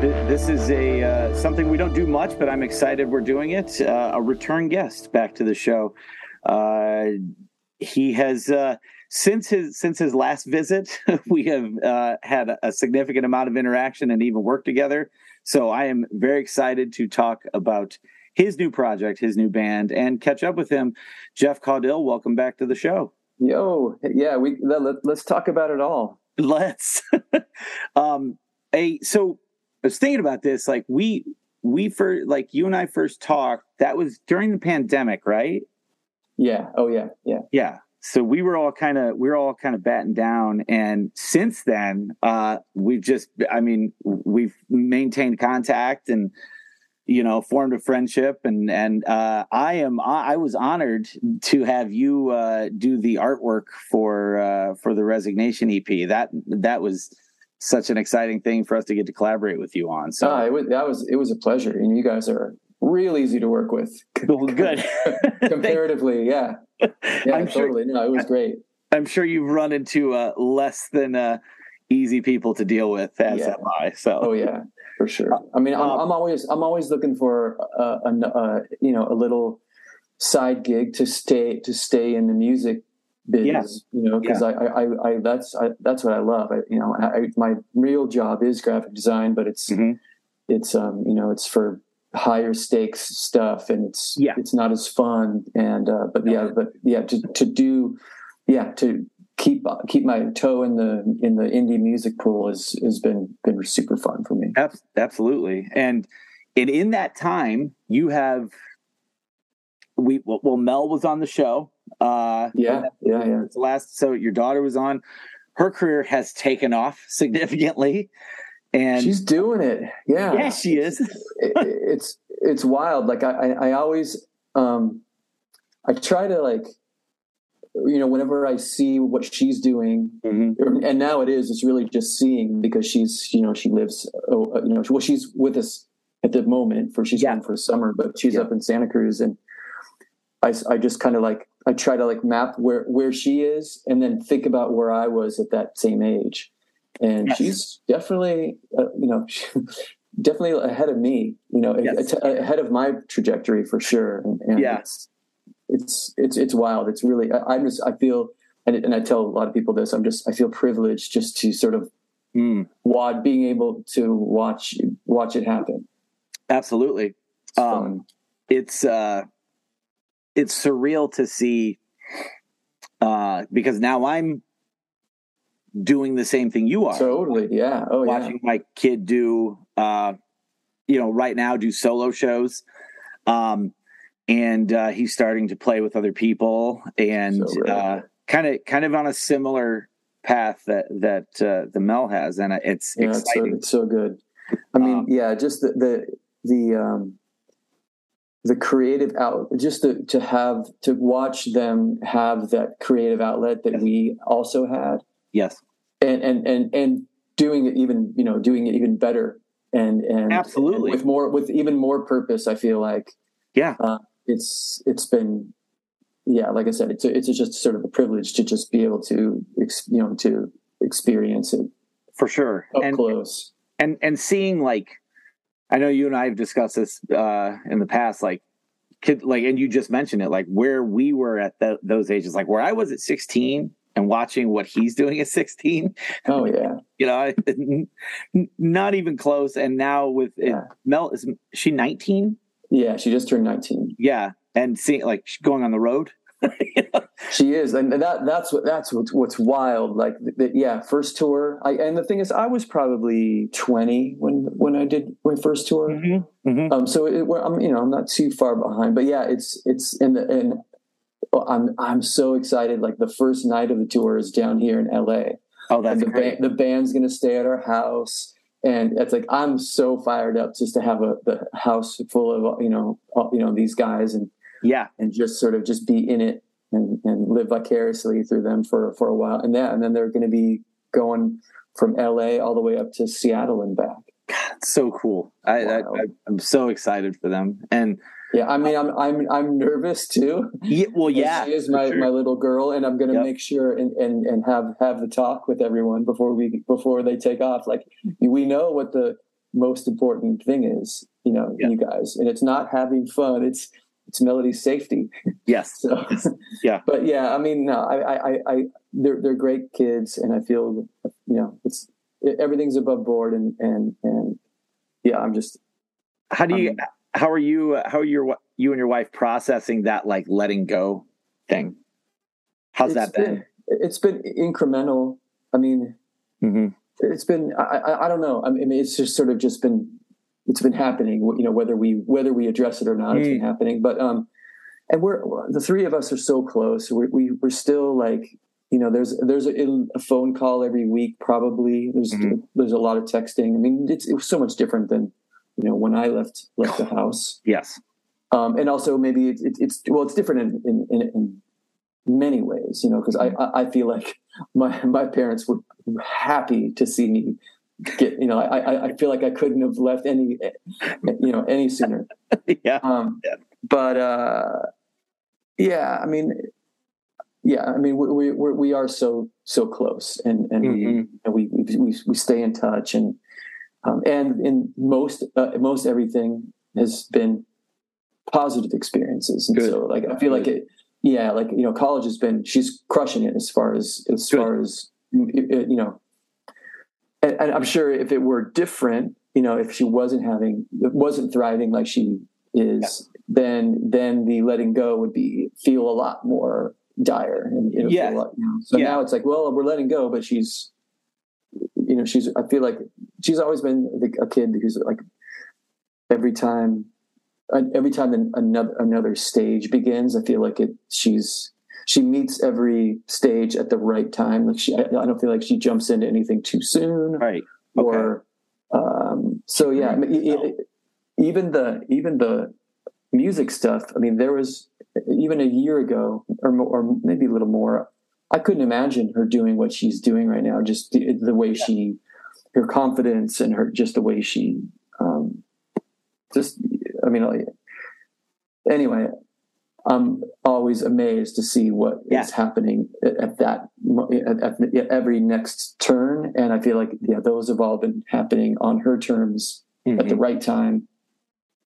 this is a uh, something we don't do much, but I'm excited we're doing it. Uh, a return guest back to the show. Uh, he has uh, since his since his last visit, we have uh, had a, significant amount of interaction and even worked together. So I am very excited to talk about his new project, his new band, and catch up with him. Jeff Caudill, welcome back to the show. Yo, yeah, we let, us talk about it all. Let's. um, a so was thinking about this. Like we we first like you and I first talked. That was during the pandemic, right? Yeah. Oh yeah. Yeah. Yeah. So we were all kind of we were all kind of batting down, and since then, uh, we've just I mean we've maintained contact and you know formed a friendship and and uh, i am i was honored to have you uh, do the artwork for uh, for the resignation ep that that was such an exciting thing for us to get to collaborate with you on so. Uh, it was that was it was a pleasure and you guys are real easy to work with. Well, good. Comparatively yeah. Yeah I'm totally. Sure, no it was great. I'm sure you've run into uh, less than uh, easy people to deal with as yeah. am i so. Oh yeah for sure. I mean, I'm, um, I'm always I'm always looking for a, a, a, you know a little side gig to stay to stay in the music business. Yeah. You know, because yeah. I, I, I that's I, that's what I love. I, you know, I, my real job is graphic design, but it's mm-hmm. it's um you know it's for higher stakes stuff, and it's yeah. it's not as fun. And uh, but yeah, but yeah, to to do yeah to keep keep my toe in the in the indie music pool has has been been super fun for me. Absolutely, and and in that time, you have we well, Mel was on the show. Uh, yeah, yeah, yeah. The last, so your daughter was on. Her career has taken off significantly, and she's doing it. Yeah, yeah, she is. it, it's it's wild. Like I, I, I always, um, I try to like you know whenever i see what she's doing mm-hmm. and now it is it's really just seeing because she's you know she lives oh, uh, you know well she's with us at the moment for she's yeah. for summer but she's yeah. up in santa cruz and i, I just kind of like i try to like map where where she is and then think about where i was at that same age and yes. she's definitely uh, you know definitely ahead of me you know yes. ahead of my trajectory for sure and, and yeah it's it's it's wild. It's really I, am just I feel and, and I tell a lot of people this. I'm just I feel privileged just to sort of mm. wad being able to watch watch it happen. Absolutely, it's, um, it's uh, it's surreal to see uh, because now I'm doing the same thing you are. Totally, yeah. Oh, watching yeah. my kid do, uh, you know, right now do solo shows. Um, and uh, he's starting to play with other people and kind of kind of on a similar path that that uh, the Mel has, and it's yeah, exciting. It's so, it's so good. I mean, um, yeah, just the the the um, the creative out, just to, to have to watch them have that creative outlet that yes. we also had. Yes, and and and and doing it even you know doing it even better and and absolutely and with more with even more purpose. I feel like yeah. Uh, it's it's been yeah like i said it's a, it's just sort of a privilege to just be able to you know to experience it for sure up and, close and and seeing like i know you and i have discussed this uh in the past like kid like and you just mentioned it like where we were at the, those ages like where i was at 16 and watching what he's doing at 16 oh yeah you know not even close and now with yeah. mel is she 19 yeah, she just turned 19. Yeah, and seeing like going on the road. She is, and that that's what that's what's, what's wild. Like, the, yeah, first tour. I, and the thing is, I was probably 20 when when I did my first tour. Mm-hmm, mm-hmm. Um, so it, I'm you know I'm not too far behind, but yeah, it's it's in the and I'm I'm so excited. Like the first night of the tour is down here in LA. Oh, that's the great. the band's gonna stay at our house and it's like I'm so fired up just to have a the house full of you know all, you know these guys and yeah and just sort of just be in it and and live vicariously through them for for a while and yeah and then they're going to be going from L.A. all the way up to Seattle and back. God, it's so cool. I, I, I I'm so excited for them, and yeah, I mean, I'm I'm I'm nervous too. Yeah, well, yeah, she is my, sure. my little girl, and I'm going to yep. make sure and, and and have have the talk with everyone before we before they take off. Like we know what the most important thing is, you know, yep. you guys, and it's not having fun. It's it's Melody's safety. Yes. so, yeah. But yeah, I mean, no, I, I, I, they're they're great kids, and I feel, you know, it's it, everything's above board, and and and yeah, I'm just. How do you? Um, how are you? How are your you and your wife processing that like letting go thing? How's that been? been? It's been incremental. I mean, mm-hmm. it's been. I, I, I don't know. I mean, it's just sort of just been it's been happening. You know, whether we whether we address it or not, mm. it's been mm. happening. But um, and we're the three of us are so close. We, we we're still like you know there's there's a, a phone call every week probably. There's mm-hmm. there's a lot of texting. I mean, it's it was so much different than you know when I left left the house. yes. Um, and also maybe it, it, it's well, it's different in in, in, in many ways, you know, because I I feel like my my parents were happy to see me get you know I I feel like I couldn't have left any you know any sooner. yeah. Um. But uh, yeah, I mean, yeah, I mean we we we are so so close, and and mm-hmm. we, and we, we we stay in touch, and um, and in most uh, most everything has been positive experiences, and Good. so like I feel like it. Yeah, like you know, college has been she's crushing it as far as as Good. far as you know and, and I'm sure if it were different, you know, if she wasn't having, wasn't thriving like she is, yeah. then then the letting go would be feel a lot more dire. And yeah. Lot, you know? So yeah. now it's like, well, we're letting go, but she's, you know, she's. I feel like she's always been a kid who's like every time, every time another another stage begins, I feel like it. She's she meets every stage at the right time. Like she, I, I don't feel like she jumps into anything too soon. Right. Okay. Or, um, so yeah, I mean, even the, even the music stuff. I mean, there was even a year ago or, or maybe a little more, I couldn't imagine her doing what she's doing right now. Just the, the way yeah. she, her confidence and her, just the way she, um, just, I mean, anyway, I'm always amazed to see what yeah. is happening at, at that at, at, every next turn, and I feel like yeah, those have all been happening on her terms mm-hmm. at the mm-hmm. right time,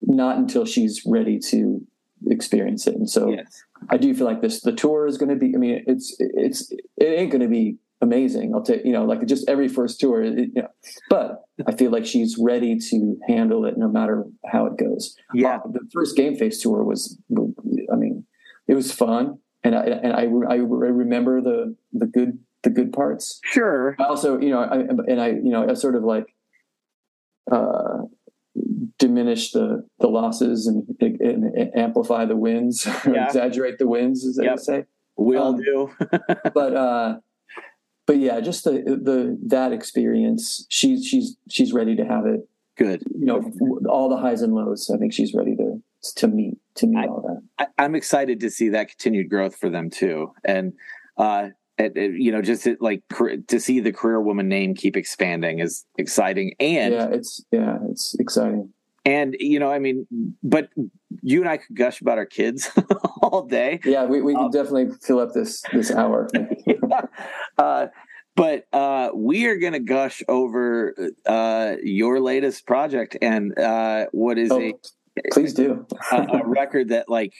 not until she's ready to experience it. And so yes. I do feel like this the tour is going to be. I mean, it's it's it ain't going to be amazing. I'll take you know like just every first tour, it, you know, but I feel like she's ready to handle it no matter how it goes. Yeah, uh, the first game face tour was, I mean, it was fun, and I and I I remember the the good the good parts. Sure. I also, you know, I and I you know I sort of like uh diminish the the losses and, and amplify the wins yeah. exaggerate the wins as yep. they say we all um, do but uh but yeah, just the the that experience. She's she's she's ready to have it. Good. You know, all the highs and lows. I think she's ready to to meet to meet I, all that. I, am excited to see that continued growth for them too, and uh, it, it, you know, just it, like to see the career woman name keep expanding is exciting. And yeah, it's yeah, it's exciting. And you know, I mean, but you and I could gush about our kids all day. Yeah, we, we can um, definitely fill up this this hour. uh, but uh, we are going to gush over uh, your latest project and uh, what is oh, a please do a, a record that like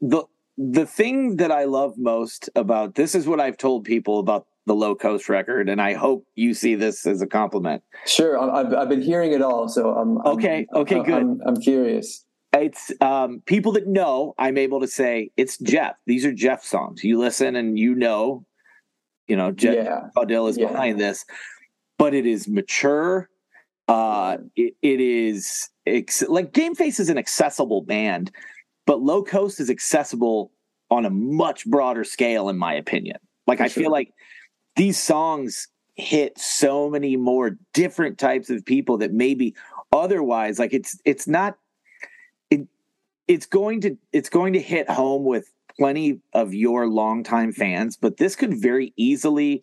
the the thing that I love most about this is what I've told people about the low coast record, and I hope you see this as a compliment. Sure, I've I've been hearing it all, so I'm, okay. I'm, okay, good. I'm, I'm, curious. It's um, people that know. I'm able to say it's Jeff. These are Jeff songs. You listen and you know, you know, Jeff yeah. Is yeah. behind this, but it is mature. Uh, it, it is ex- like Game Face is an accessible band, but Low Coast is accessible on a much broader scale, in my opinion. Like For I sure. feel like these songs hit so many more different types of people that maybe otherwise like it's it's not it's going to it's going to hit home with plenty of your longtime fans but this could very easily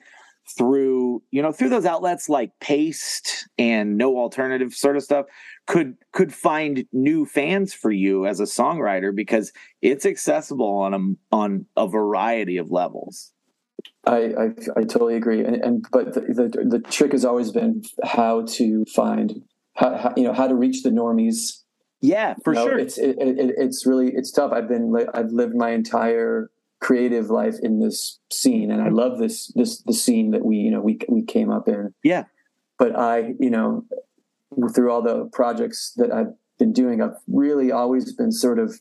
through you know through those outlets like paste and no alternative sort of stuff could could find new fans for you as a songwriter because it's accessible on a on a variety of levels. I i, I totally agree. And, and but the, the, the trick has always been how to find how, how you know how to reach the normies yeah for you know, sure. it's it, it, it's really it's tough. I've been i've lived my entire creative life in this scene and i love this this the scene that we you know we we came up in. Yeah. But i you know through all the projects that i've been doing i've really always been sort of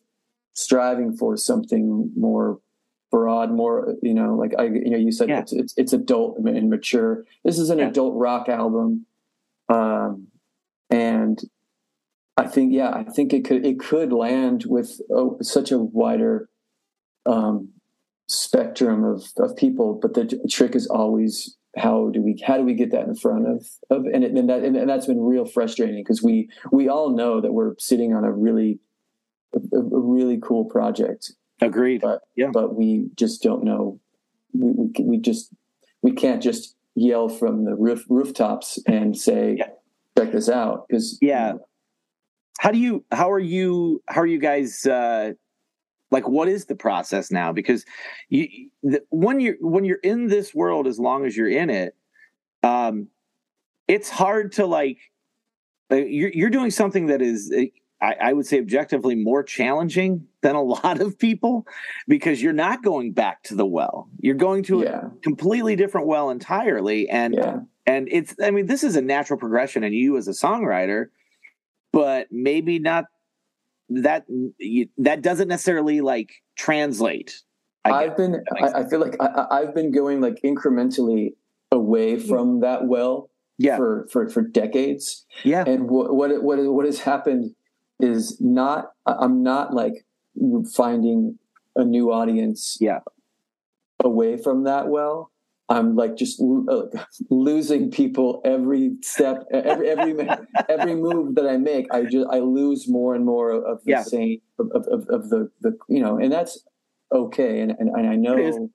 striving for something more broad more you know like i you know you said Yeah. it's, it's it's adult and mature. This is an Yeah. adult rock album um and i think yeah i think it could it could land with oh, such a wider um spectrum of of people but the t- trick is always how do we how do we get that in front of of and, it, and that and, and that's been real frustrating because we we all know that we're sitting on a really a, a really cool project agreed but Yeah. but we just don't know we, we we just we can't just yell from the roof rooftops and say Yeah. check this out because Yeah. How do you how are you how are you guys uh like what is the process now? Because you the, when you're when you're in this world as long as you're in it um it's hard to like uh, you're you're doing something that is uh, I, I would say objectively more challenging than a lot of people because you're not going back to the well. You're going to yeah. a completely different well entirely. And yeah. and it's i mean this is a natural progression. And you as a songwriter but maybe not that that doesn't necessarily like translate. I I've been I, I feel like I, I've been going like incrementally away from that well yeah. for for for decades. Yeah. And what what what what has happened is not I'm not like finding a new audience Yeah. away from that well I'm like just uh, losing people every step every every every move that I make I just I lose more and more of the Yeah. same of, of, of the the you know and that's okay and and, and I know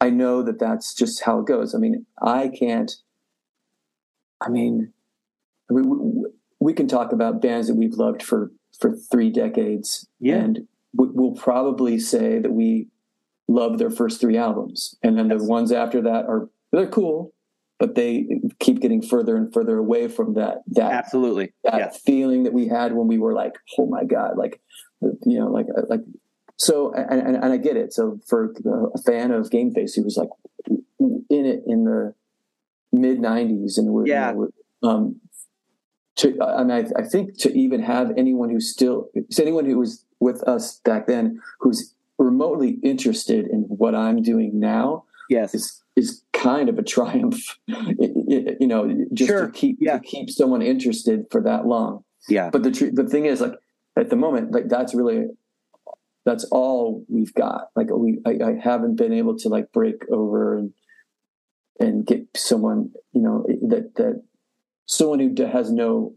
I know that that's just how it goes I mean I can't I mean we, we, we can talk about bands that we've loved for for three decades Yeah. and we- we'll probably say that we love their first three albums and then Yes. the ones after that are they're cool but they keep getting further and further away from that that absolutely that yeah feeling that we had when we were like oh my god like you know like like so and, and, and i get it so for a fan of game face who was like in it in the mid 90s and we're, you Yeah. know, we're, um to i mean I, I think to even have anyone who's still anyone who was with us back then who's remotely interested in what i'm doing now yes. is is kind of a triumph. You know just Sure. to keep Yeah. to keep someone interested for that long. Yeah. But the tr- the thing is like at the moment like that's really that's all we've got. Like we I, I haven't been able to like break over and and get someone you know that that someone who has no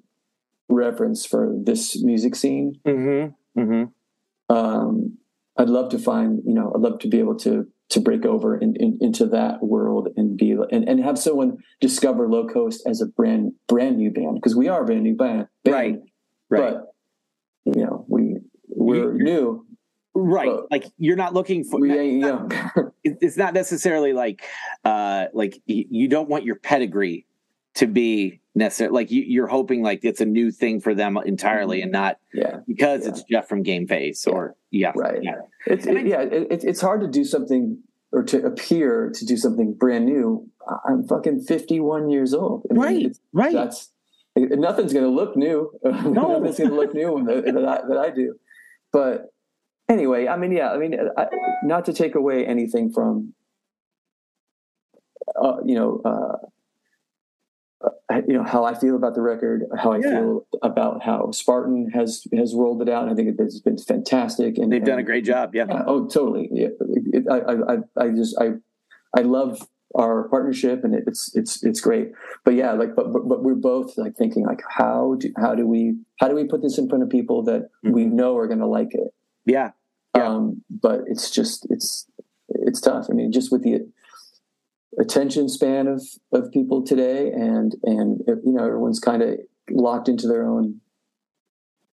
reference for this music scene. Mm-hmm. Mm-hmm. Um i'd love to find you know i'd love to be able to to break over in, in, into that world and be and, and have someone discover low coast as a brand brand new band because we are a brand new band, band. Right. right. But you know we we're You- new. Right. But- like you're not looking for we ain't young. it- it's not necessarily like uh like you don't want your pedigree to be necessary like you, you're hoping like it's a new thing for them entirely and not yeah. because Yeah. it's jeff from game face or yeah. Right. yeah. It's it, yeah it, it, it's hard to do something or to appear to do something brand new. I'm fucking 51 years old. I mean, right. right. that's nothing's going to look new. Nothing's going to look new when that, I, that i do. But anyway i mean yeah i mean I, not to take away anything from uh, you know uh, you know how I feel about the record, how I Yeah. feel about how Spartan has has rolled it out. I think it's been fantastic, and they've done a great job yeah yeah, oh, totally. Yeah, it, I, I, I- just, I, I love our partnership, and it's, it's, it's great. But yeah, like, but, but, but we're both like thinking, like, how do, how do we, how do we put this in front of people that we Mhm. know are going to like it? yeah Yeah. Um, but it's just, it's, it's tough. I mean, just with the, attention span of of people today, and and you know everyone's kind of locked into their own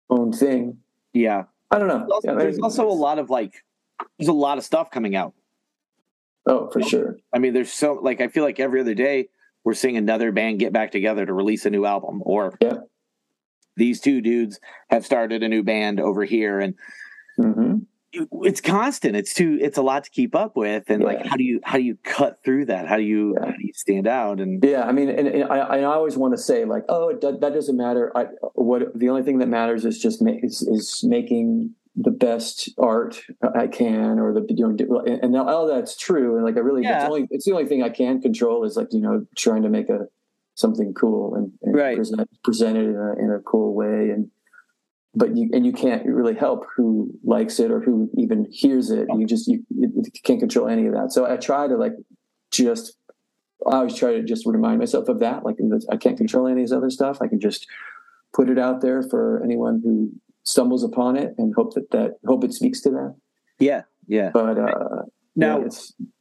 own thing. Yeah, I don't know. There's also, Yeah, there's also a lot of like, there's a lot of stuff coming out. Oh, for sure. I mean, there's so like I feel like every other day we're seeing another band get back together to release a new album, or Yeah. these two dudes have started a new band over here, and hmm it's constant. It's too. It's a lot to keep up with, and like how do you how do you cut through that? How do you Yeah. how do you stand out? And Yeah, I mean, and, and I, I always want to say like, oh, it, do- that doesn't matter. I, what the only thing that matters is just ma- is, is making the best art I can, or the you know, and all that's true. And like, I really, it's, only, it's the only thing I can control is like you know trying to make a something cool and, and Right. present, present it in a, in a cool way. And but you and you can't really help who likes it or who even hears it. You just you, you can't control any of that. So I try to like just I always try to just remind myself of that. Like I can't control any of these other stuff. I can just put it out there for anyone who stumbles upon it and hope that that hope it speaks to them. yeah, yeah. But uh, Now yeah,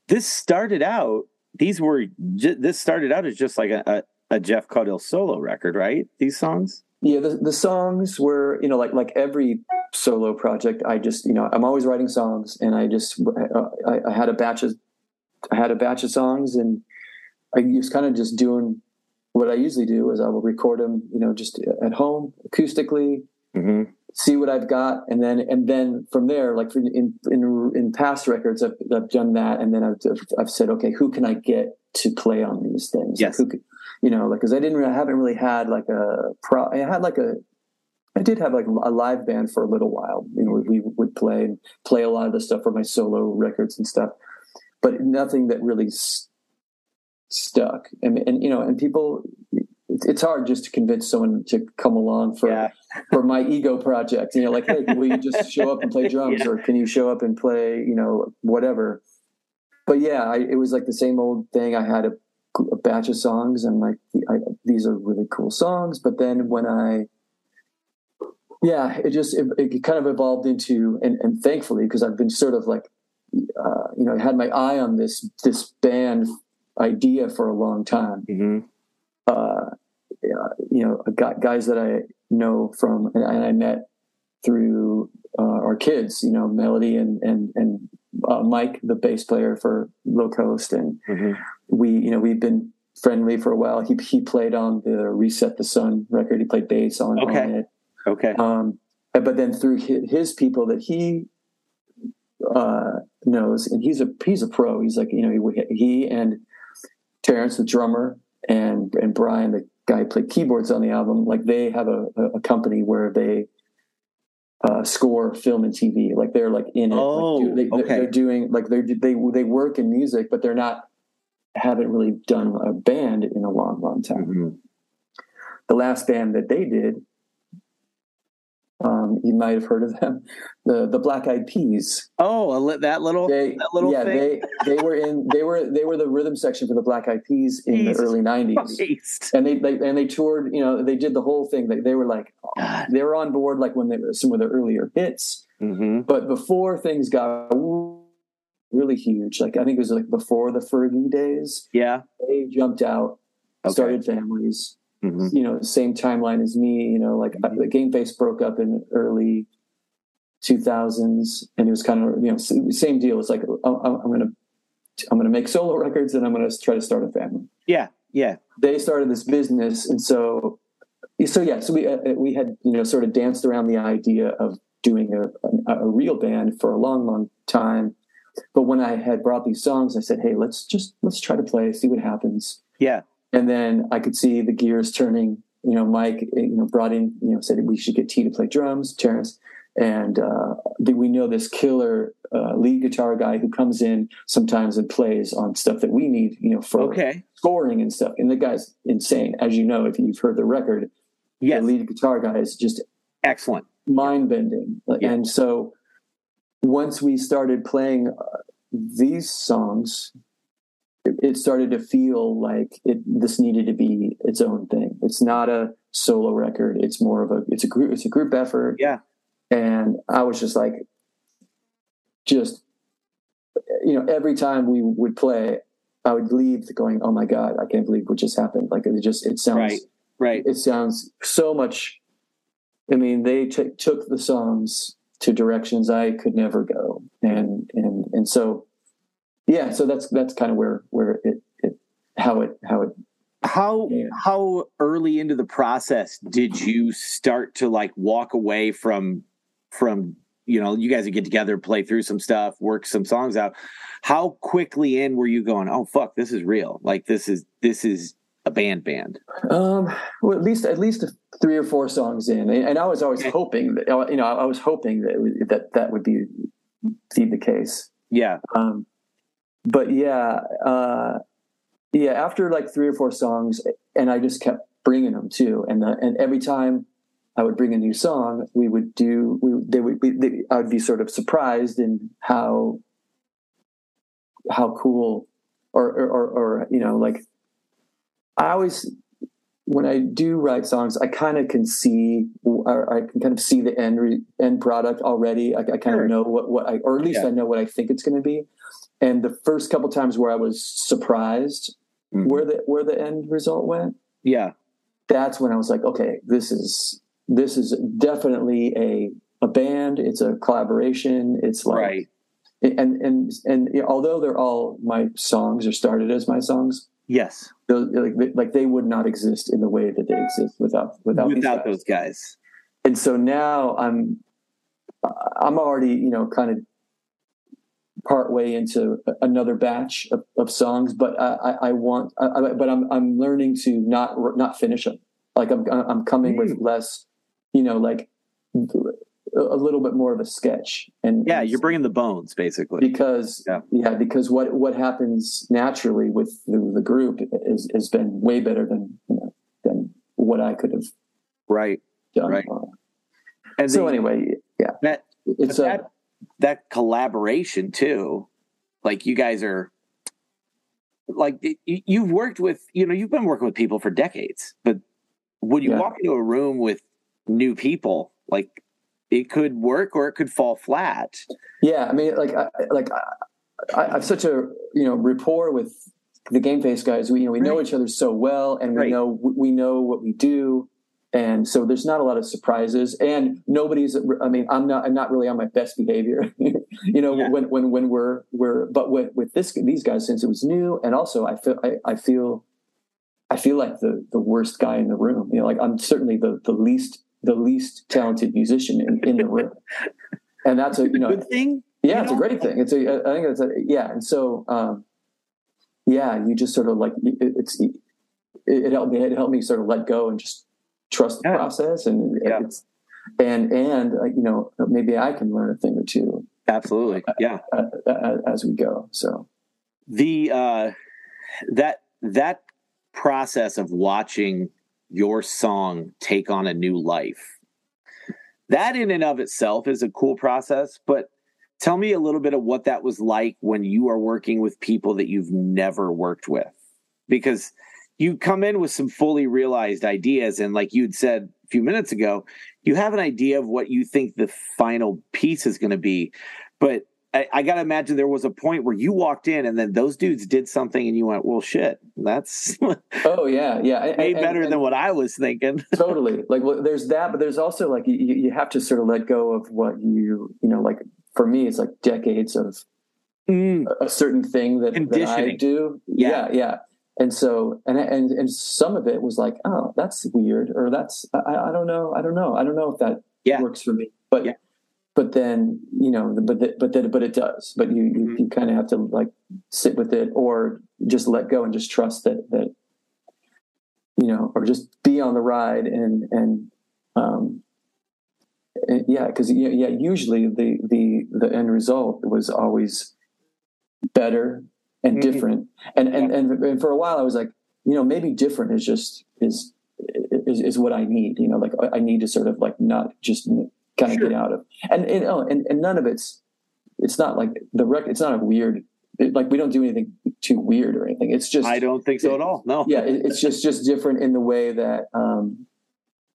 this started out. These were this started out as just like a, a, a Jeff Caudill solo record, right? These songs. Yeah the, the songs were you know like like every solo project. I just you know I'm always writing songs and I just uh, I, I had a batch of I had a batch of songs and I was kind of just doing what I usually do is I will record them you know just at home acoustically Mm-hmm. see what I've got, and then and then from there, like in in in past records, I've, I've done that, and then I've I've said, okay, who can I get to play on these things? Yes. Like who you know, like because I didn't, really, I haven't really had like a pro. I had like a, I did have like a live band for a little while. You know, we, we would play and play a lot of the stuff for my solo records and stuff, but nothing that really s- stuck. And and you know, and people. It's it's hard just to convince someone to come along for Yeah. for my ego project. You know, like, hey, will you just show up and play drums, Yeah. or can you show up and play, you know, whatever? But yeah, I, it was like the same old thing. I had a, a batch of songs, and like I, these are really cool songs. But then when I, yeah, it just it, it kind of evolved into, and, and thankfully, because I've been sort of like, uh, you know, I had my eye on this this band idea for a long time Mm-hmm. uh, you know, gu- guys that I know from and, and I met through uh, our kids, you know, Melody and and and uh, Mike, the bass player for Low Coast, and Mm-hmm. We, you know, we've been friendly for a while. He he played on the Reset the Sun record. He played bass on, Okay. on it. Okay. Um, but then through his, people that he uh, knows, and he's a he's a pro. He's like you know he, he and Terrence, the drummer, and and Brian, the guy who played keyboards on the album, like they have a, a, company where they uh, score film and TV. Like they're like in it. Oh, like, do- they, okay. They're doing like they're they they work in music, but they're not haven't really done a band in a long, long time. Mhm. The last band that they did, um, you might have heard of them, the the Black Eyed Peas. Oh, a li- that little They, that little yeah, thing. they they were in they were they were the rhythm section for the Black Eyed Peas in Jesus the early '90s. And they, they and they toured you know they did the whole thing they, they were like God. they were on board like when they some of the earlier hits Mm-hmm. but before things got really huge like i think it was like before the fergie days Yeah. they jumped out Okay. started families Mhm. you know same timeline as me you know like Mhm. the game face broke up in early 2000s and it was kind of you know same deal it's like oh, i'm i'm gonna i'm gonna make solo records and i'm gonna try to start a family Yeah. Yeah. they started this business, and so so yeah, so we uh, we had you know sort of danced around the idea of doing a, a, a real band for a long, long time. But when I had brought these songs, I said, "Hey, let's just let's try to play, see what happens." Yeah. And then I could see the gears turning. You know, Mike, you know, brought in, you know, said we should get T to play drums, Terrence, and uh, we know this killer uh, lead guitar guy who comes in sometimes and plays on stuff that we need, you know, for Okay. scoring and stuff. And the guy's insane, as you know, if you've heard the record. Yes. The lead guitar guy is just Excellent. mind bending. Yeah. And so once we started playing uh, these songs, it, it started to feel like it this needed to be its own thing. It's not a solo record. It's more of a it's a group it's a group effort. Yeah. And I was just like, just you know, every time we would play, I would leave going, oh my god, I can't believe what just happened. Like it just it sounds right, right. It sounds so much. I mean, they t- took the songs to directions I could never go, and and and so yeah, so that's that's kind of where where it, it how it how it how yeah. how early into the process did you start to like walk away from from you know you guys would get together play through some stuff work some songs out. How quickly in were you going oh fuck this is real. Like this is this is a band band? Um well at least at least three or four songs in. And i was always hoping that you know i was hoping that that that would be be the case. Yeah. Um but yeah uh yeah after like three or four songs and i just kept bringing them too. And the, and every time I would bring a new song, we would do, we, they would, be, they, I would be sort of surprised in how, how cool or, or, or, or, you know, like I always, when I do write songs, I kind of can see, or I can kind of see the end re, end product already. I, I kind of know what, what I, or at least yeah. I know what I think it's going to be. And the first couple times where I was surprised mm-hmm. where the, where the end result went. Yeah. That's when I was like, okay, this is, this is definitely a a band. It's a collaboration. It's like, right. and and and you know, although they're all my songs or started as my songs, yes, like, like they would not exist in the way that they exist without without without guys. those guys. And so now I'm I'm already you know kind of part way into another batch of, of songs, but I, I want, I, but I'm I'm learning to not not finish them. Like I'm I'm coming mm. with less you know, like a little bit more of a sketch. And yeah, you're bringing the bones basically because yeah, yeah because what what happens naturally with the, the group is has been way better than you know, than what I could have right done. Right. Uh, and so the, anyway, yeah, that it's uh, that, a, that collaboration too. Like you guys are like you've worked with you know you've been working with people for decades, but when you yeah. walk into a room with new people like it could work or it could fall flat yeah i mean like I, like I, I have such a you know rapport with the game face guys we you know we right. know each other so well and we right. know we know what we do and so there's not a lot of surprises and nobody's i mean i'm not i'm not really on my best behavior you know yeah. when when when we're we're but with with this these guys since it was new and also i feel i, I feel I feel like the the worst guy in the room. You know, like I'm certainly the the least the least talented musician in, in the room. And that's a, you know, good thing. Yeah, it's know? a great thing. It's a, I think it's a, yeah. And so, um, yeah, you just sort of like, it, it's, it, it, helped me, it helped me sort of let go and just trust the yeah. process. And yeah. it's, and, and, uh, you know, maybe I can learn a thing or two. Absolutely. Yeah. as we go. So the, uh, that, that process of watching your song take on a new life. That in and of itself is a cool process, but tell me a little bit of what that was like when you are working with people that you've never worked with. Because you come in with some fully realized ideas and like you'd said a few minutes ago, you have an idea of what you think the final piece is going to be, but I, I got to imagine there was a point where you walked in and then those dudes did something and you went, well, shit, that's oh yeah, yeah, way better and, than what I was thinking. totally. Like, well, there's that, but there's also like you, you have to sort of let go of what you, you know, like for me, it's like decades of mm. a, a, certain thing that, that I do. Yeah. yeah, yeah. And so, and and and some of it was like, oh, that's weird, or that's I, I don't know, I don't know, I don't know if that yeah. works for me. But yeah but then you know but the, but then but it does but you you, mm-hmm. you kind of have to like sit with it or just let go and just trust that that you know or just be on the ride and and um and yeah because yeah, yeah usually the the the end result was always better and mm-hmm. different and, and and and for a while i was like you know maybe different is just is is, is what i need you know like i need to sort of like not just kind of sure. get out of. And and, oh, and and none of it's it's not like the record. It's not a weird. It, like we don't do anything too weird or anything. It's just I don't think so it, at all. No. Yeah, it, it's just just different in the way that um,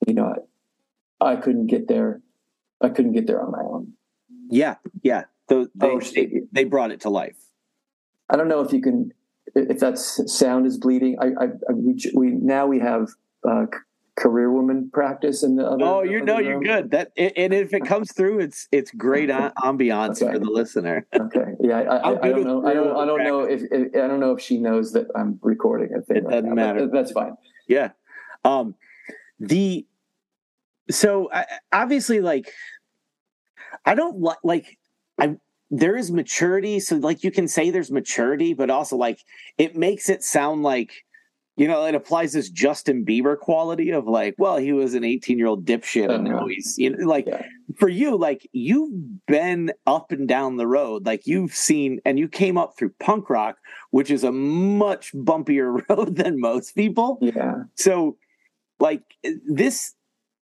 you know I, I couldn't get there. I couldn't get there on my own. Yeah, yeah. The, they, oh, they, they brought it to life. I don't know if you can if that sound is bleeding, I, I, I we, we now we have uh, career woman practice in the other. Oh, you know, you're good. That and if it comes through, it's it's great ambiance okay. for the listener. okay, yeah, I, I, I don't know. I don't. I don't know if, if, I don't know if she knows that I'm recording a thing. It doesn't matter. That's fine. Yeah. Um. The so I, obviously, like, I don't like like I there is maturity. So like you can say there's maturity, but also like it makes it sound like you know, it applies this Justin Bieber quality of like, well, he was an 18 year old dipshit and now he's you know, like yeah. for you, like you've been up and down the road, like you've seen and you came up through punk rock, which is a much bumpier road than most people. Yeah. So like this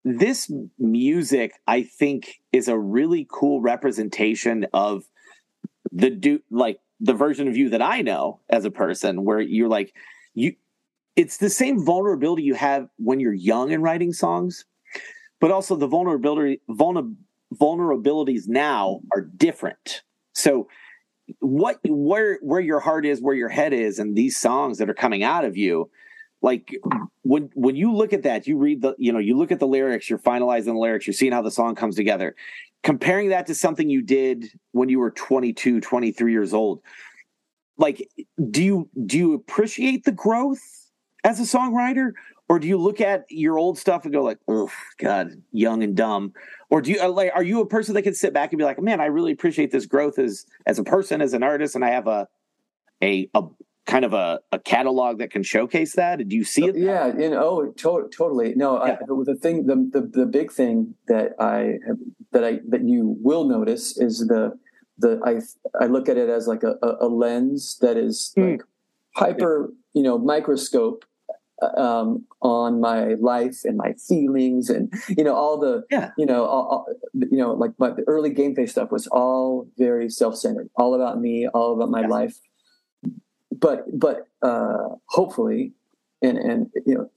this music, I think, is a really cool representation of the do like the version of you that I know as a person, where you're like you it's the same vulnerability you have when you're young and writing songs, but also the vulnerability vulner, vulnerabilities now are different. So what where where your heart is, where your head is, and these songs that are coming out of you, like when when you look at that, you read the you know you look at the lyrics, you're finalizing the lyrics, you're seeing how the song comes together. Comparing that to something you did when you were 22, 23 years old, like do you do you appreciate the growth as a songwriter or do you look at your old stuff and go like oh god young and dumb or do you uh, like are you a person that can sit back and be like man i really appreciate this growth as as a person as an artist and i have a a, a kind of a, a catalog that can showcase that do you see it yeah you know oh, to- totally no yeah. I, the thing the, the the big thing that i have, that i that you will notice is the the i i look at it as like a, a lens that is mm. like hyper you know microscope um, on my life and my feelings and you know all the yeah. you know all, all, you know like my the early game face stuff was all very self-centered all about me all about my life but but uh hopefully and and you know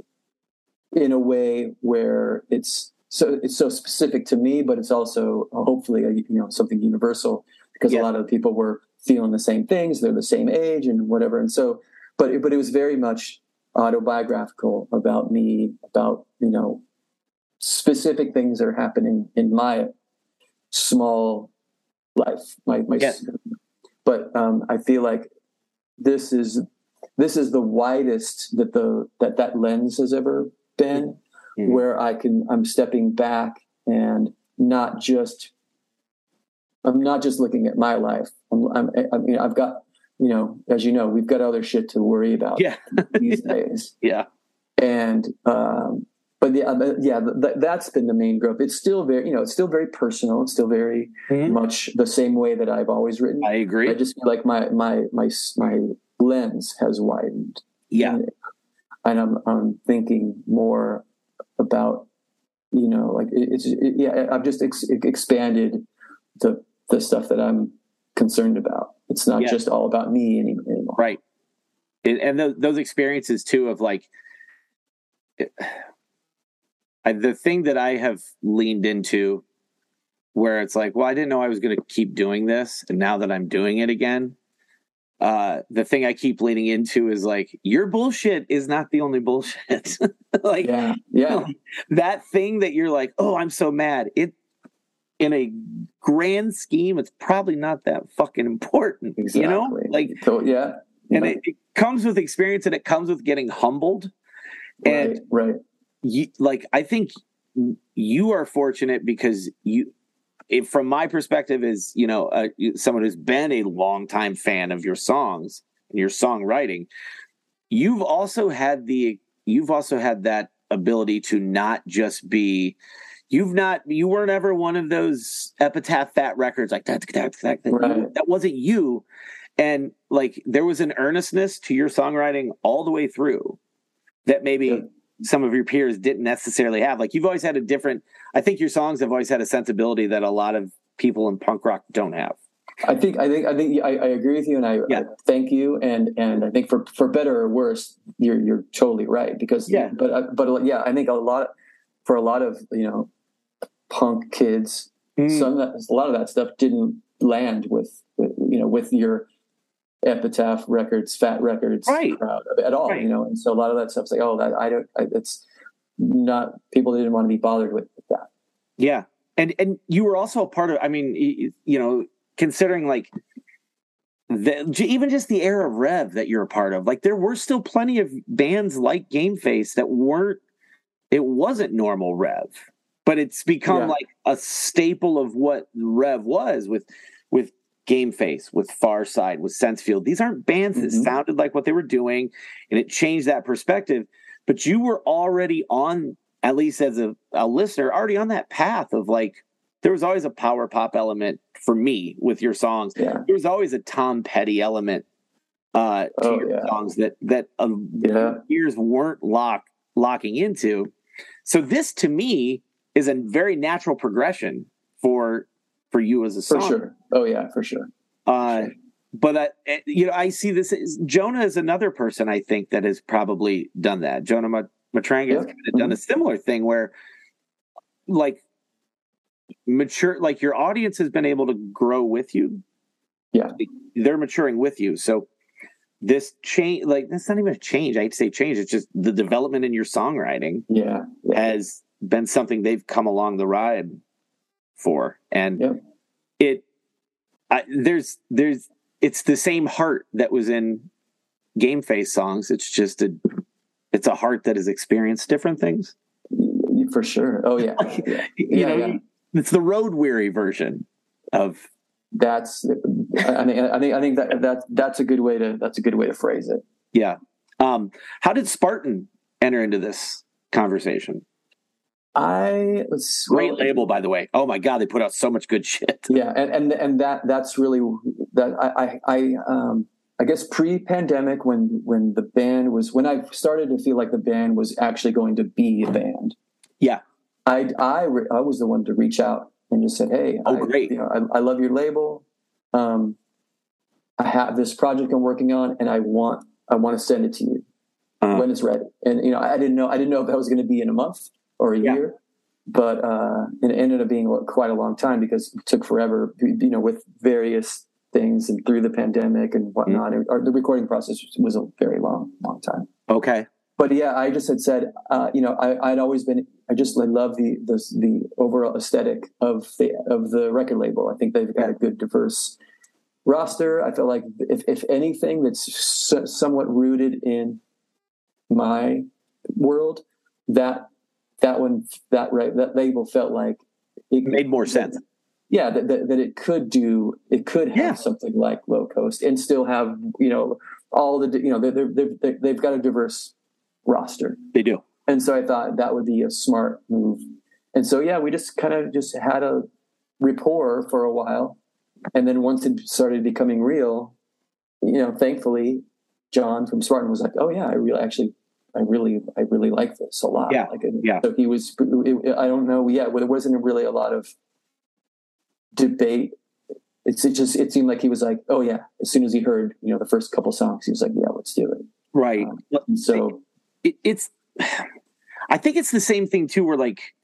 in a way where it's so it's so specific to me but it's also hopefully a, you know something universal because yeah. a lot of people were feeling the same things they're the same age and whatever and so but but it was very much autobiographical about me, about, you know, specific things that are happening in my small life. My, my yeah. but um, I feel like this is this is the widest that the that that lens has ever been, mm-hmm. where I can I'm stepping back and not just I'm not just looking at my life. I'm, I'm I mean I've got you know, as you know, we've got other shit to worry about yeah. these days. Yeah. And, um, but yeah, yeah, th- that's been the main growth. It's still very, you know, it's still very personal. It's still very mm-hmm. much the same way that I've always written. I agree. I just feel like my my my my lens has widened. Yeah, and, and I'm I'm thinking more about, you know, like it, it's it, yeah. I've just ex- expanded the the stuff that I'm concerned about. It's not yeah. just all about me anymore. Right. And, and those, those experiences too of like, I, the thing that I have leaned into where it's like, well, I didn't know I was going to keep doing this. And now that I'm doing it again, uh, the thing I keep leaning into is like, your bullshit is not the only bullshit. like, yeah, yeah. Like, that thing that you're like, oh, I'm so mad. It in a grand scheme, it's probably not that fucking important. Exactly. You know, like so, yeah. And it, it, comes with experience, and it comes with getting humbled. And right, right. You, like I think you are fortunate because you, if, from my perspective, is you know uh, someone who's been a longtime fan of your songs and your songwriting. You've also had the you've also had that ability to not just be You've not, you weren't ever one of those epitaph fat records like that. That, that, right. that wasn't you. And like there was an earnestness to your songwriting all the way through that maybe yeah. some of your peers didn't necessarily have. Like you've always had a different, I think your songs have always had a sensibility that a lot of people in punk rock don't have. I think I think I think I, I agree with you, and I, yeah. I, thank you, and and I think for for better or worse, you're you're totally right because yeah, but uh, but uh, yeah, I think a lot for a lot of you know punk kids. Mm. Some that, a lot of that stuff didn't land with, with, you know with your Epitaph Records, Fat Records right. crowd at all, right. you know. And so a lot of that stuff's like, oh, that I don't. I, it's not people didn't want to be bothered with, with that. Yeah, and and you were also a part of. I mean, you, you know, considering like the, even just the era of Rev that you're a part of, like there were still plenty of bands like Game Face that weren't. It wasn't normal Rev, but it's become yeah. like a staple of what Rev was with with Gameface, with Farside, with Sensefield. These aren't bands that mm-hmm. sounded like what they were doing, and it changed that perspective. But you were already on, at least as a, a listener, already on that path of like there was always a power pop element for me with your songs. Yeah. There was always a Tom Petty element uh, to oh, your yeah. songs that that uh, yeah. ears weren't lock locking into. So this to me is a very natural progression for for you as a song. For sure. Oh yeah, for sure. Uh. But uh, eh, you know, I see this. As, Jonah is another person I think that has probably done that. Jonah Matranga yeah. has mm-hmm. done a similar thing where, like, mature. Like your audience has been able to grow with you. Yeah, they're maturing with you. So this change, like that's not even a change. I hate to say change. It's just the development in your songwriting. Yeah, yeah. has been something they've come along the ride for, and yeah. it. I, there's there's it's the same heart that was in Gameface songs. It's just a it's a heart that has experienced different things. For sure. Oh yeah. yeah. you yeah, know, yeah. it's the road weary version of that's I think I think I think that that that's a good way to that's a good way to phrase it. Yeah. Um, how did Spartan enter into this conversation? I was great label, by the way. Oh my god, they put out so much good shit. Yeah, and and and that that's really that I I, I um I guess pre-pandemic when when the band was when I started to feel like the band was actually going to be a band. Yeah, I I I was the one to reach out and just said, hey, oh I, great, you know, I, I love your label. Um, I have this project I'm working on, and I want I want to send it to you uh-huh. when it's ready. And you know, I didn't know I didn't know if that was going to be in a month or a yeah. year. But uh, it ended up being quite a long time because it took forever, you know, with various things and through the pandemic and whatnot. Mm-hmm. the recording process was a very long, long time. Okay. But yeah, I just had said, uh, you know, I, would always been, I just I love the, the, the overall aesthetic of the of the record label. I think they've got a good, diverse roster. I feel like if if anything that's so, somewhat rooted in my world, that that one that right that label felt like it made more sense. Yeah that, that, that, it could do it could have yeah. something like Low Coast and still have you know all the you know they have got a diverse roster. They do. And so i thought that would be a smart move. And so yeah we just kind of just had a rapport for a while. And then once it started becoming real you know thankfully john from spartan was like oh yeah i really actually I really, I really like this a lot. Yeah. Like, yeah. So he was, I don't know. Yeah. Well, there wasn't really a lot of debate. It's it just, it seemed like he was like, oh yeah. As soon as he heard, you know, the first couple songs, he was like, yeah, let's do it. Right. Um, so it, it's, I think it's the same thing too, where like,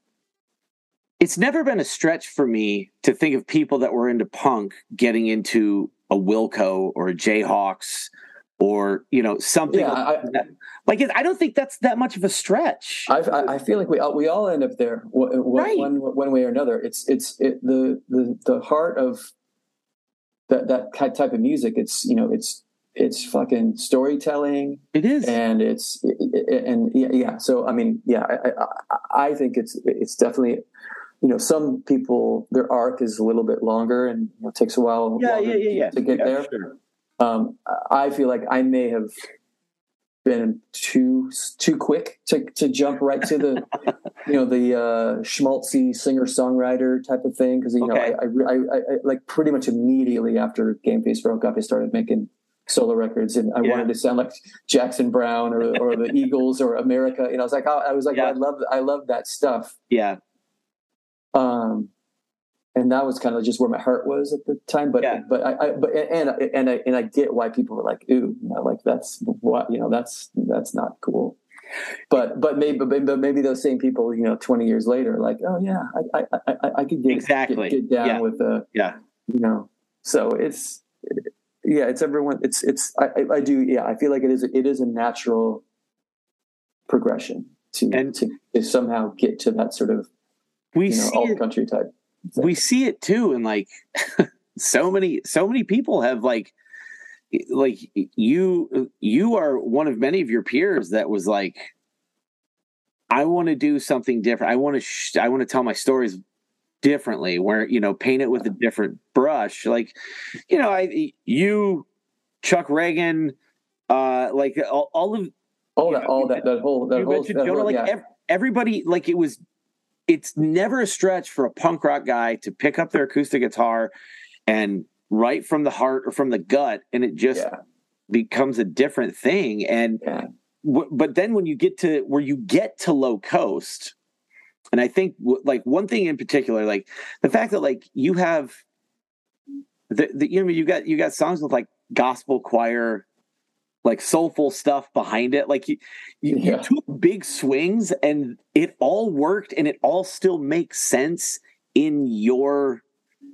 it's never been a stretch for me to think of people that were into punk getting into a Wilco or a Jayhawks or you know something yeah, I, like I don't think that's that much of a stretch. I, I feel like we all, we all end up there right. one, one way or another. It's it's it, the the the heart of that that type of music. It's you know it's it's fucking storytelling. It is, and it's and yeah, yeah. So I mean, yeah, I, I, I think it's it's definitely you know, some people their arc is a little bit longer and you know, takes a while yeah, yeah, yeah, yeah. to get yeah, there. Sure. Um, I feel like I may have been too too quick to to jump right to the you know the uh, schmaltzy singer songwriter type of thing because you okay. know I, I, I, I, like pretty much immediately after Gameface broke up, I started making solo records and I yeah. wanted to sound like Jackson Browne or or the Eagles or America. You know, I was like, oh, I was like, yeah. I love I love that stuff. Yeah. Um, and that was kind of just where my heart was at the time. But yeah. but I, I, but and and I and I get why people were like, ooh, you know, like that's what you know, that's that's not cool. But but maybe but maybe those same people, you know, twenty years later, like, oh yeah, I I I, I could get exactly get, get down yeah. with the yeah, you know. So it's yeah, it's everyone. It's it's I, I do yeah. I feel like it is it is a natural progression to and to, to somehow get to that sort of we you know, all country type. We see it too, and like so many so many people have like like you you are one of many of your peers that was like I want to do something different. I want to sh- I want to tell my stories differently where you know paint it with a different brush like you know i you Chuck Ragan uh like all, all of all that know, all that that whole that whole, that Jonah, whole, like yeah. ev- everybody like it was it's never a stretch for a punk rock guy to pick up their acoustic guitar and write from the heart or from the gut and it just yeah. becomes a different thing and yeah. w- but then when you get to where you get to low coast and I think like one thing in particular, like the fact that like you have the, the you know you got you got songs with like gospel choir, like soulful stuff behind it. Like you, you, yeah. you took big swings and it all worked and it all still makes sense in your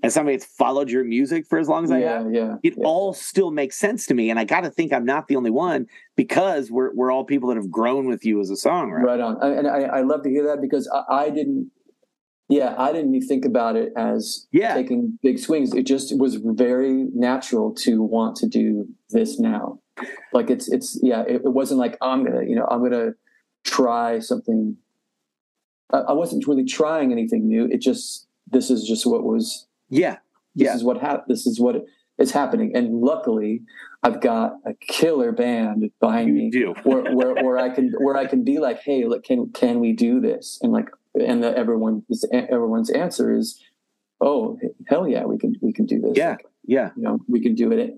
as somebody that's followed your music for as long as I have, yeah, it yeah. all still makes sense to me. And I got to think I'm not the only one because we're we're all people that have grown with you as a songwriter. Right on. And I, I love to hear that because I, I didn't. Yeah, I didn't even think about it as yeah. taking big swings. It just was very natural to want to do this now. Like it's it's yeah. It, it wasn't like I'm gonna you know I'm gonna try something. I, I wasn't really trying anything new. It just this is just what was yeah. This yeah. is what hap- this is what is happening. And luckily I've got a killer band behind you me do. where, where, where I can, where I can be like, Hey, look, can, can we do this? And like, and the, everyone, everyone's answer is, Oh, hell yeah, we can, we can do this. Yeah. Like, yeah. You know, we can do it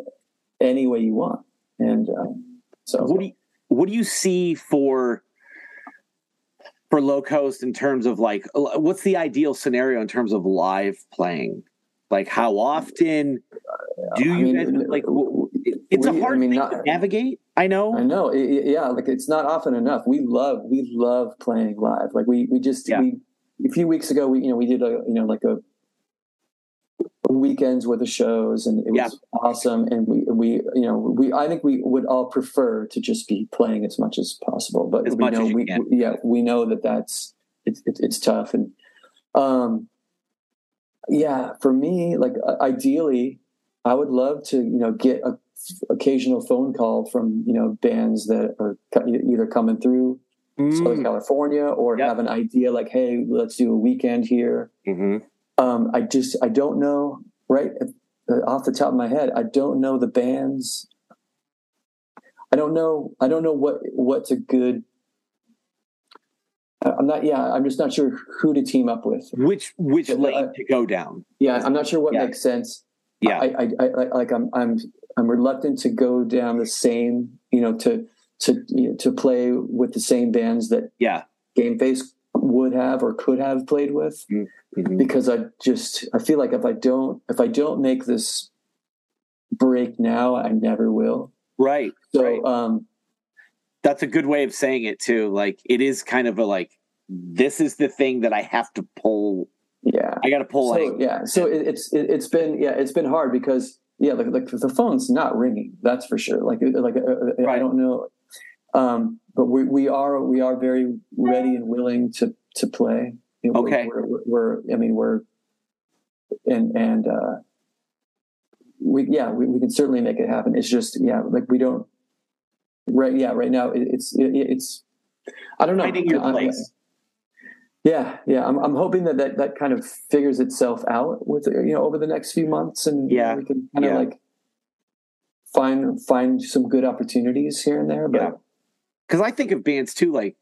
any way you want. And, um, so what do you, what do you see for for Low Coast in terms of like what's the ideal scenario in terms of live playing? Like how often do you I mean, guys like it's we, a hard I mean, thing not, to navigate i know. I know it, yeah like it's not often enough. We love we love playing live. Like we we just yeah. we a few weeks ago we you know we did a you know like a weekends with the shows and it was yeah. awesome and we we you know we i think we would all prefer to just be playing as much as possible but as we know we, can. yeah we know that that's it's it, it's tough and um yeah for me like uh, ideally i would love to you know get a occasional phone call from you know bands that are either coming through mm. southern california or yep. have an idea like hey let's do a weekend here mm-hmm um, I just I don't know right uh, off the top of my head. I don't know the bands. I don't know. I don't know what what's a good. I'm not. Yeah, I'm just not sure who to team up with. Which which lane to go down? Yeah, I'm not sure what yeah. makes sense. Yeah, I, I, I, like I'm I'm I'm reluctant to go down the same. You know, to to you know, to play with the same bands that yeah Gameface would have or could have played with mm-hmm. because I just I feel like if I don't if I don't make this break now, I never will. Right. So right. um that's a good way of saying it too. Like it is kind of a like this is the thing that I have to pull. Yeah, I got to pull. So, yeah, so it, it's it, has been yeah it's been hard because yeah like, like the phone's not ringing that's for sure like like uh, uh right. I don't know um but we, we are we are very ready and willing to to play. You know, okay, we're, we're, we're, I mean we're and and uh, we yeah we, we can certainly make it happen. It's just yeah like we don't right yeah right now it, it's it, it's I don't know finding your place. yeah, yeah. I'm I'm hoping that, that that kind of figures itself out with you know over the next few months, and yeah, we can kind yeah. of like find find some good opportunities here and there. But yeah because I think of bands too, like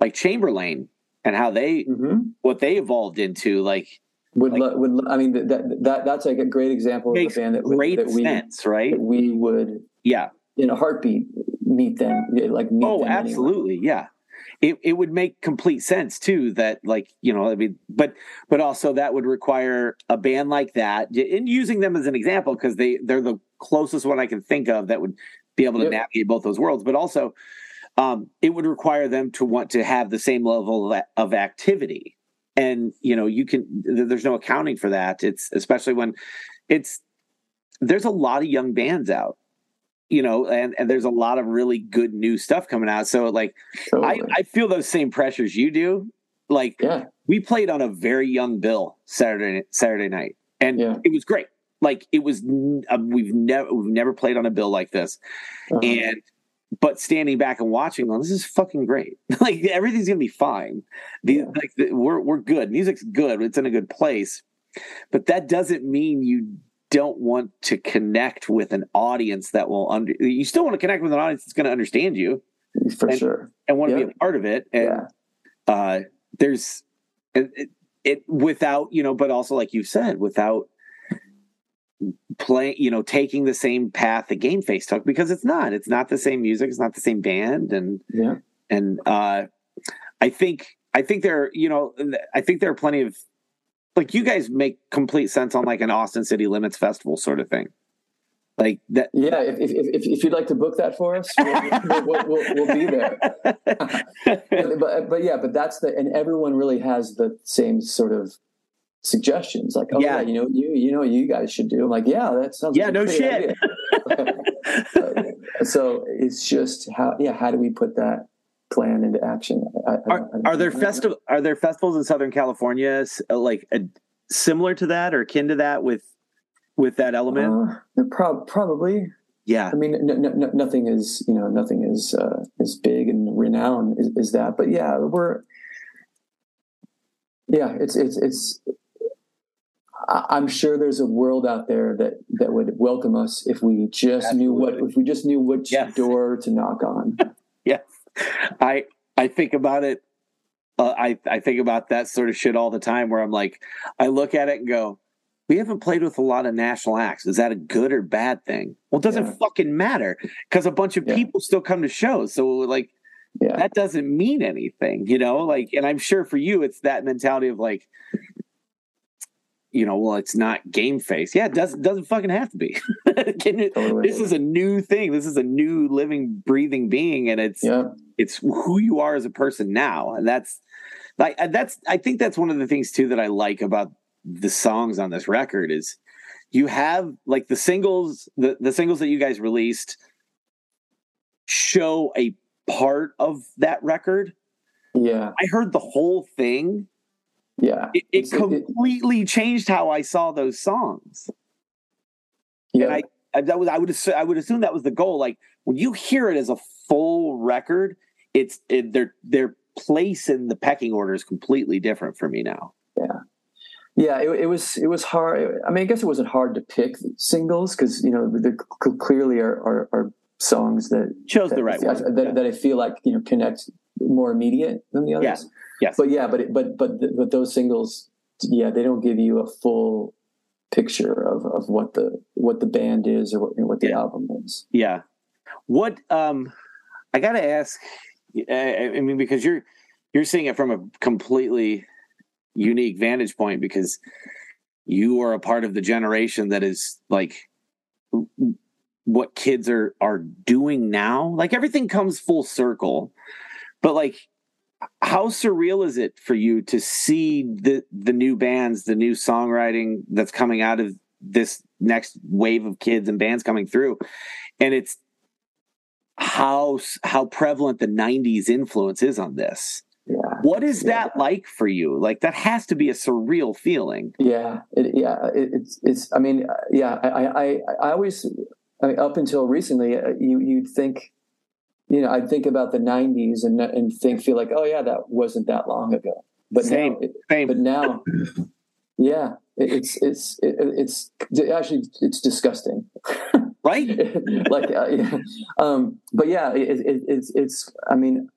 like Chamberlain and how they mm-hmm. what they evolved into. Like would like, lo- would I mean that that that's like a great example of a band that, great that we sense, right? That we would yeah in a heartbeat meet them like meet oh them absolutely anyway. yeah. It, it would make complete sense too that like you know I mean but but also that would require a band like that and using them as an example because they they're the closest one I can think of that would be able to yep. navigate both those worlds but also um, it would require them to want to have the same level of activity and you know you can there's no accounting for that it's especially when it's there's a lot of young bands out you know and, and there's a lot of really good new stuff coming out so like totally. I, I feel those same pressures you do like yeah. we played on a very young bill saturday saturday night and yeah. it was great like it was uh, we've never we've never played on a bill like this uh-huh. and but standing back and watching them, this is fucking great. like everything's gonna be fine. The, yeah. like the, we're we're good. Music's good. It's in a good place, but that doesn't mean you don't want to connect with an audience that will under. You still want to connect with an audience that's going to understand you for and, sure and want to be a part of it. And yeah. uh, there's it, it, it without you know, but also like you said, without playing you know taking the same path that Gameface took because it's not it's not the same music it's not the same band and yeah. and uh i think i think there you know i think there are plenty of like you guys make complete sense on like an austin city limits festival sort of thing. Like that yeah if, if, if, if you'd like to book that for us we'll, we'll, we'll, we'll be there. But, but, but yeah but that's the and everyone really has the same sort of suggestions like oh yeah, you know you you know you guys should do. I'm like yeah that sounds yeah like no shit. so it's just how yeah how do we put that plan into action? I, are, I are there festival are there festivals in southern california uh, like a, similar to that or akin to that with with that element? Uh, prob- probably. Yeah. I mean nothing is you know nothing is uh, as big and renowned as, as that but yeah we're yeah it's it's it's I'm sure there's a world out there that that would welcome us if we just Absolutely. knew what if we just knew which yes. door to knock on. yes, I I think about it. Uh, I I think about that sort of shit all the time. Where I'm like, I look at it and go, we haven't played with a lot of national acts. Is that a good or bad thing? Well, it doesn't yeah. fucking matter because a bunch of yeah. people still come to shows. So like, yeah. that doesn't mean anything, you know. Like, and I'm sure for you, it's that mentality of like, you know, well, it's not Gameface. Yeah, it doesn't doesn't fucking have to be. it, totally. This is a new thing. This is a new living, breathing being, and it's yeah. it's who you are as a person now, and that's like that's I think that's one of the things too that I like about the songs on this record is you have like the singles the the singles that you guys released show a part of that record. Yeah, I heard the whole thing yeah. It, it completely it, changed how i saw those songs. Yeah. And I, I that was i would assume, i would assume that was the goal. Like when you hear it as a full record it's it, their their place in the pecking order is completely different for me now. Yeah. Yeah it, it was it was hard i mean i guess it wasn't hard to pick singles because you know there clearly are, are, are songs that chose that, the right that, that, yeah. that i feel like you know connect more immediate than the others yeah Yes. But yeah, but it, but but but those singles, yeah, they don't give you a full picture of, of what the what the band is or what, what the yeah. album is. Yeah. What um I got to ask I, I mean because you're you're seeing it from a completely unique vantage point because you are a part of the generation that is like what kids are are doing now like everything comes full circle but like how surreal is it for you to see the the new bands, the new songwriting that's coming out of this next wave of kids and bands coming through, and it's how how prevalent the '90s influence is on this. Yeah. What is yeah. that like for you? Like that has to be a surreal feeling. Yeah, it, yeah, it, it's it's. I mean, yeah, I I I always I mean, up until recently, uh, you you'd think you know, I'd think about the '90s and and think feel like, oh yeah, that wasn't that long ago. But same, now, it, same. but now, yeah, it, it's it's it, it's actually it's disgusting, right? like, uh, yeah. Um, but yeah, it's it's. I mean,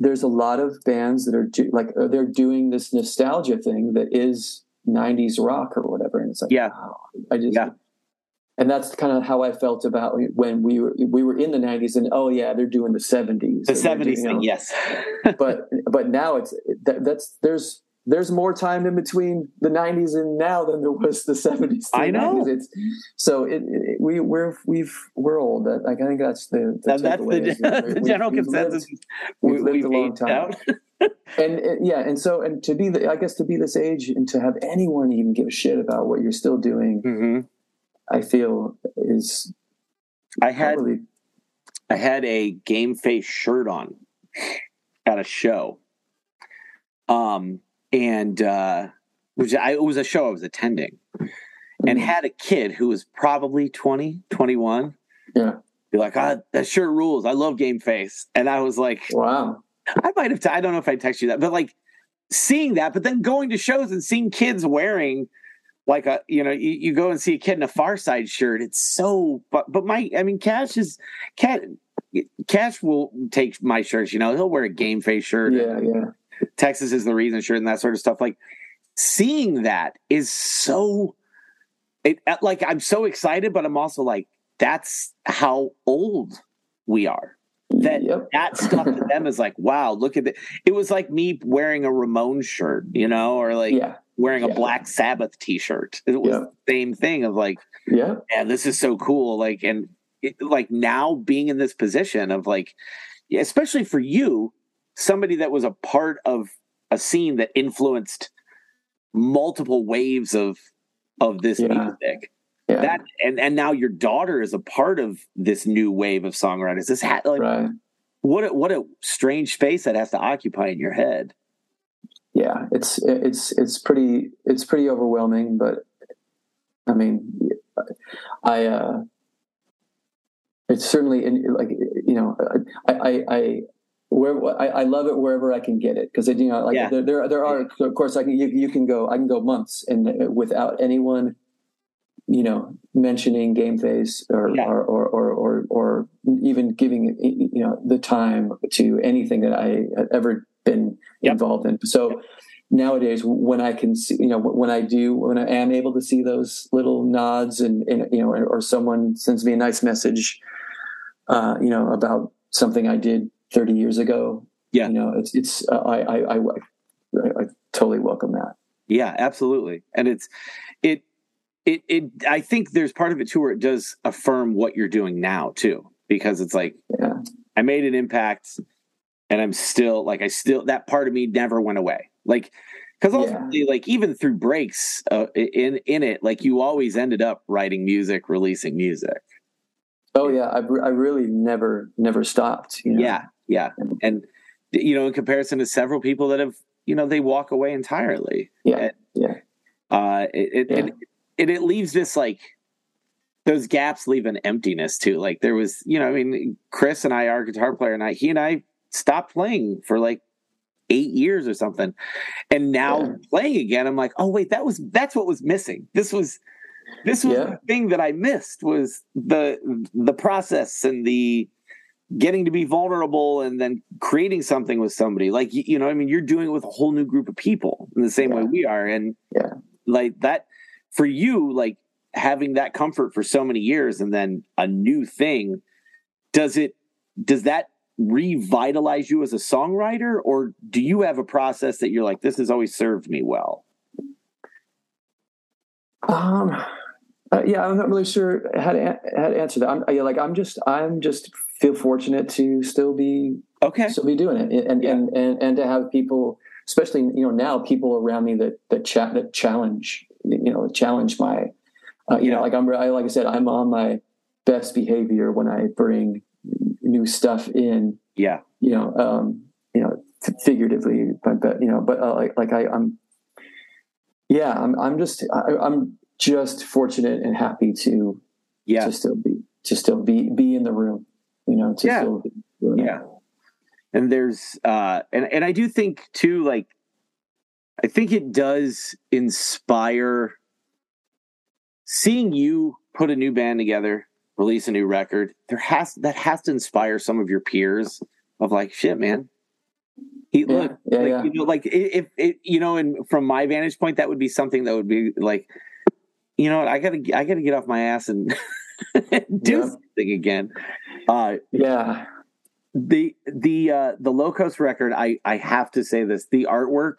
there's a lot of bands that are do, like uh, they're doing this nostalgia thing that is '90s rock or whatever, and it's like, yeah, wow, I just. Yeah and that's kind of how I felt about when we were we were in the '90s, and oh yeah, they're doing the '70s. The '70s thing, know, yes. but but now it's that, that's there's there's more time in between the '90s and now than there was the '70s. I know. 90s. It's so it, it, we we're we've we're old. Like I think that's the, the that's the, the general we've, consensus. We've lived, we've lived a long time. and, and, yeah, and so and to be the I guess to be this age and to have anyone even give a shit about what you're still doing. Mm-hmm I feel is. I had probably... I had a Gameface shirt on at a show, um, and uh, which I, it was a show I was attending, and mm-hmm. had a kid who was probably 20, 21. Yeah. Be like, ah, that shirt rules. I love Gameface. And I was like, wow. I might have, t- I don't know if I text you that, but like seeing that, but then going to shows and seeing kids wearing like a, you know, you, you go and see a kid in a Farside shirt. It's so, but, but my, I mean, Cash is, Cat, Cash will take my shirts, you know, he'll wear a Gameface shirt. Yeah, yeah. Texas is the reason shirt and that sort of stuff. Like seeing that is so, it, uh, like, I'm so excited, but I'm also like, that's how old we are that yep. that stuff to them is like wow look at it it was like me wearing a ramon shirt you know or like yeah. Wearing yeah. a black sabbath t-shirt it was yep. the same thing of like yeah yeah this is so cool like and it, like now being in this position of like especially for you somebody that was a part of a scene that influenced multiple waves of of this yeah. music yeah. that and and now your daughter is a part of this new wave of songwriters this hat like right. what a, what a strange space that has to occupy in your head yeah it's it's it's pretty it's pretty overwhelming but i mean i uh it's certainly in, like you know i i, I where I, I, love it wherever I can get it because you know like yeah. there, there there are of course I can you, you can go I can go months and uh, without anyone you know, mentioning Gameface or, yeah. or, or, or, or, or, even giving, you know, the time to anything that I ever been yep. involved in. So nowadays when I can see, you know, when I do, when I am able to see those little nods and, and you know, or someone sends me a nice message, uh, you know, about something I did 30 years ago. Yeah. You know, it's, it's, uh, I, I, I, I, I totally welcome that. Yeah, absolutely. And it's, it, it it I think there's part of it too where it does affirm what you're doing now too because it's like yeah. I made an impact and I'm still like I still that part of me never went away like because ultimately yeah. like even through breaks uh, in in it like you always ended up writing music releasing music oh yeah I, I really never never stopped you know? yeah yeah and you know in comparison to several people that have you know they walk away entirely yeah and, yeah uh it, it, yeah. And it leaves this like those gaps leave an emptiness too. Like there was, you know, I mean, Chris and I, our guitar player, and I, he and I stopped playing for like eight years or something, and now yeah. playing again, I'm like, oh wait, that was that's what was missing. This was this was yeah. the thing that I missed was the the process and the getting to be vulnerable and then creating something with somebody like you know i mean you're doing it with a whole new group of people in the same yeah. way we are and yeah like that for you, like having that comfort for so many years and then a new thing, does it does that revitalize you as a songwriter or do you have a process that you're like this has always served me well um uh, yeah i'm not really sure how to, how to answer that. I'm yeah, like i'm just i'm just feel fortunate to still be okay. still be doing it and yeah. and, and and to have people especially you know now people around me that that chat that challenge you know challenge my uh, you know like i'm I, like i said i'm on my best behavior when i bring new stuff in yeah. you know um you know figuratively but, but you know but uh, like like i i'm yeah i'm i'm just I, i'm just fortunate and happy to yeah. to still be to still be be in the room you know to yeah. still yeah. And there's uh and and i do think too like I think it does inspire seeing you put a new band together, release a new record. There has that has to inspire some of your peers of like, shit, man. He, yeah, look, yeah, like, yeah. you know, like if it, you know, and from my vantage point, that would be something that would be like, you know, I gotta, I gotta get off my ass and do something again. Uh, yeah. The the uh, the Low Coast record, I I have to say this: the artwork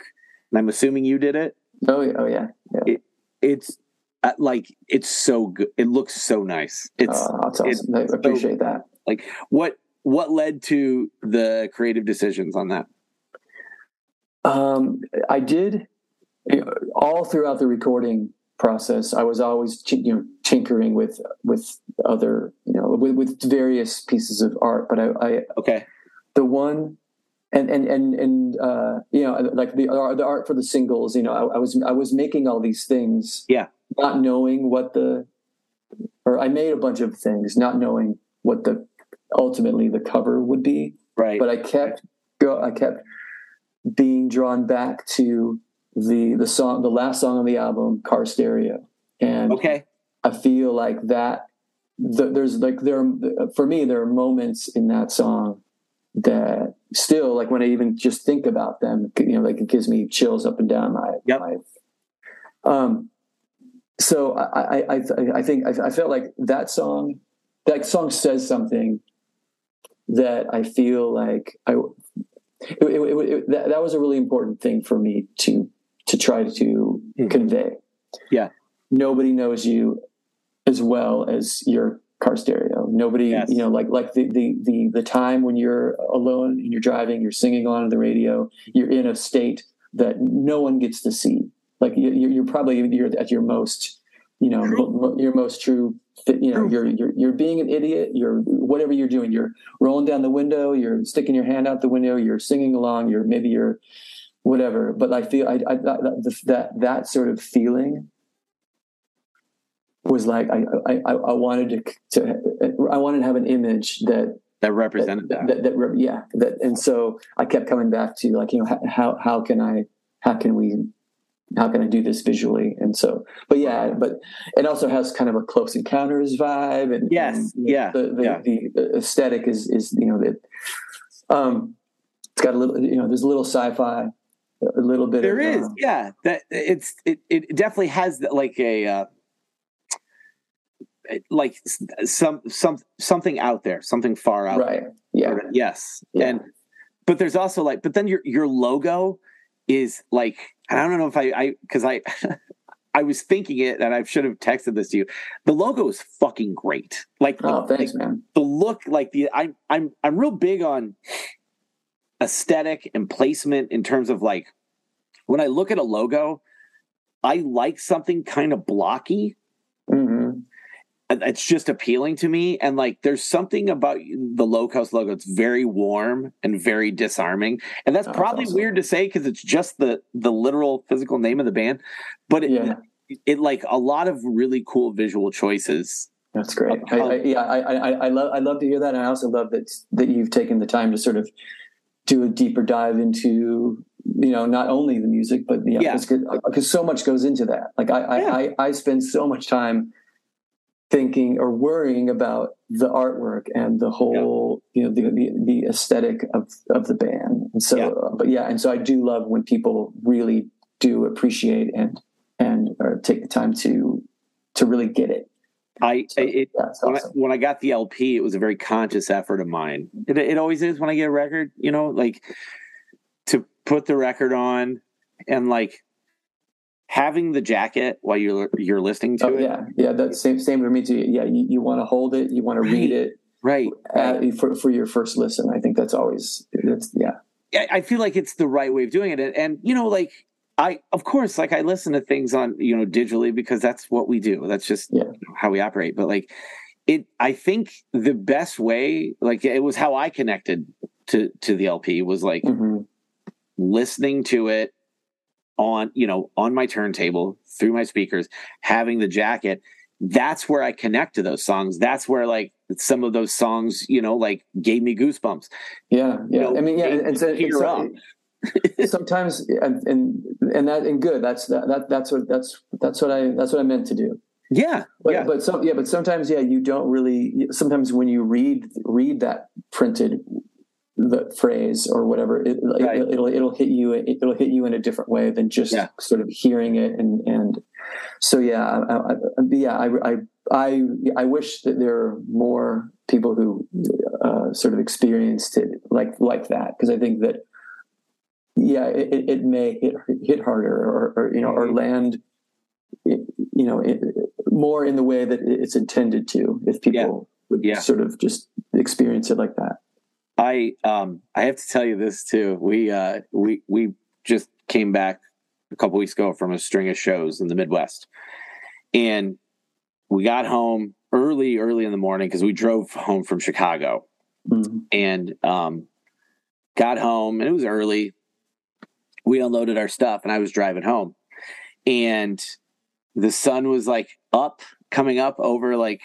and I'm assuming you did it. Oh, oh yeah, yeah. It, it's uh, like it's so good. It looks so nice. It's oh, that's awesome. I appreciate so, that. Like what what led to the creative decisions on that? Um, I did you know, all throughout the recording process. I was always you know tinkering with with other you know with, with various pieces of art but i, I okay the one and and and and uh, you know like the uh, the art for the singles you know I, I, was i was making all these things yeah. not knowing what the or i made a bunch of things not knowing what the ultimately the cover would be. Right. But i kept go i kept being drawn back to the the song the last song on the album car stereo. And okay. I feel like that the, there's like there for me there are moments in that song that still like when i even just think about them you know like it gives me chills up and down my, yep. my um so i i i, I think I, I felt like that song that song says something that i feel like i it, it, it, that, that was a really important thing for me to to try to mm. convey. Yeah. Nobody knows you as well as your car stereo. Nobody, yes. you know, like like the, the the the time when you're alone and you're driving, you're singing on the radio, you're in a state that no one gets to see. Like you, you're probably you're at your most, you know, your most true. You know, you're you're you're being an idiot. You're whatever you're doing. You're rolling down the window. You're sticking your hand out the window. You're singing along. You're maybe you're whatever. But I feel I, I that, that that sort of feeling was like I I, I wanted to, to I wanted to have an image that that represented that, that, that, that yeah that and so I kept coming back to like you know how how can I how can we how can I do this visually? And so, but yeah, but it also has kind of a Close Encounters vibe, and yes, and, yeah, the, the, yeah. the, aesthetic is is you know that um, it's got a little you know there's a little sci-fi a little bit. There of, is, uh, yeah. That it's it it definitely has like a uh, like some some something out there, something far out. Right. There. Yeah. Yes. Yeah. And but there's also like, but then your your logo is like, I don't know if I I because I. I was thinking it, and I should have texted this to you. The logo is fucking great. Like, oh, the, thanks, like, man. The look, like the I'm I'm I'm real big on aesthetic and placement in terms of like when I look at a logo, I like something kind of blocky. Mm-hmm. It's just appealing to me. And like there's something about the Low Coast logo. It's very warm and very disarming. And that's oh, probably awesome. weird to say because it's just the the literal physical name of the band. But it, yeah. it, it like a lot of really cool visual choices that's great. I, I, yeah, I, I, I love I love to hear that, and I also love that that you've taken the time to sort of do a deeper dive into you know not only the music but yeah, yeah. because uh, so much goes into that like I, yeah. I, I i spend so much time thinking or worrying about the artwork and the whole yeah. you know the, the, the aesthetic of of the band and so yeah. Uh, but yeah and so i do love when people really do appreciate and and or take the time to to really get it I so, it, yeah, when. I, when I got the LP, it was a very conscious effort of mine. It, it always is when I get a record, you know, like to put the record on and like having the jacket while you're you're listening to oh, it. Yeah, yeah, that's same same for me too. Yeah, you, you want to hold it, you want to read it, right? At, for for your first listen. I think that's always that's yeah. I feel like it's the right way of doing it, and, and you know, like I, of course, like I listen to things on, you know, digitally because that's what we do. That's just yeah. how we operate. But like it, I think the best way, like it was how I connected to, to the LP was like mm-hmm. listening to it on, you know, on my turntable through my speakers, having the jacket. That's where I connect to those songs. That's where like some of those songs, you know, like gave me goosebumps. Yeah. Yeah. You know, I mean, yeah. And, so, it's, sometimes and, and and that and good that's that, that that's what that's that's what i that's what i meant to do yeah but yeah. but some yeah but sometimes yeah you don't really sometimes when you read read that printed the phrase or whatever it, will right. it'll it'll hit you it'll hit you in a different way than just yeah. sort of hearing it and and so yeah I, I, yeah I, I I I wish that there are more people who uh, sort of experienced it like like that because I think that yeah, it, it may hit, hit harder or, or you know, or mm-hmm. land, you know, it, more in the way that it's intended to if people yeah. would yeah. sort of just experience it like that. I um I have to tell you this too. We uh we we just came back a couple weeks ago from a string of shows in the Midwest. And we got home early, early in the morning because we drove home from Chicago Mhm. and um, got home and it was early. We unloaded our stuff and I was driving home and the sun was like up, coming up over like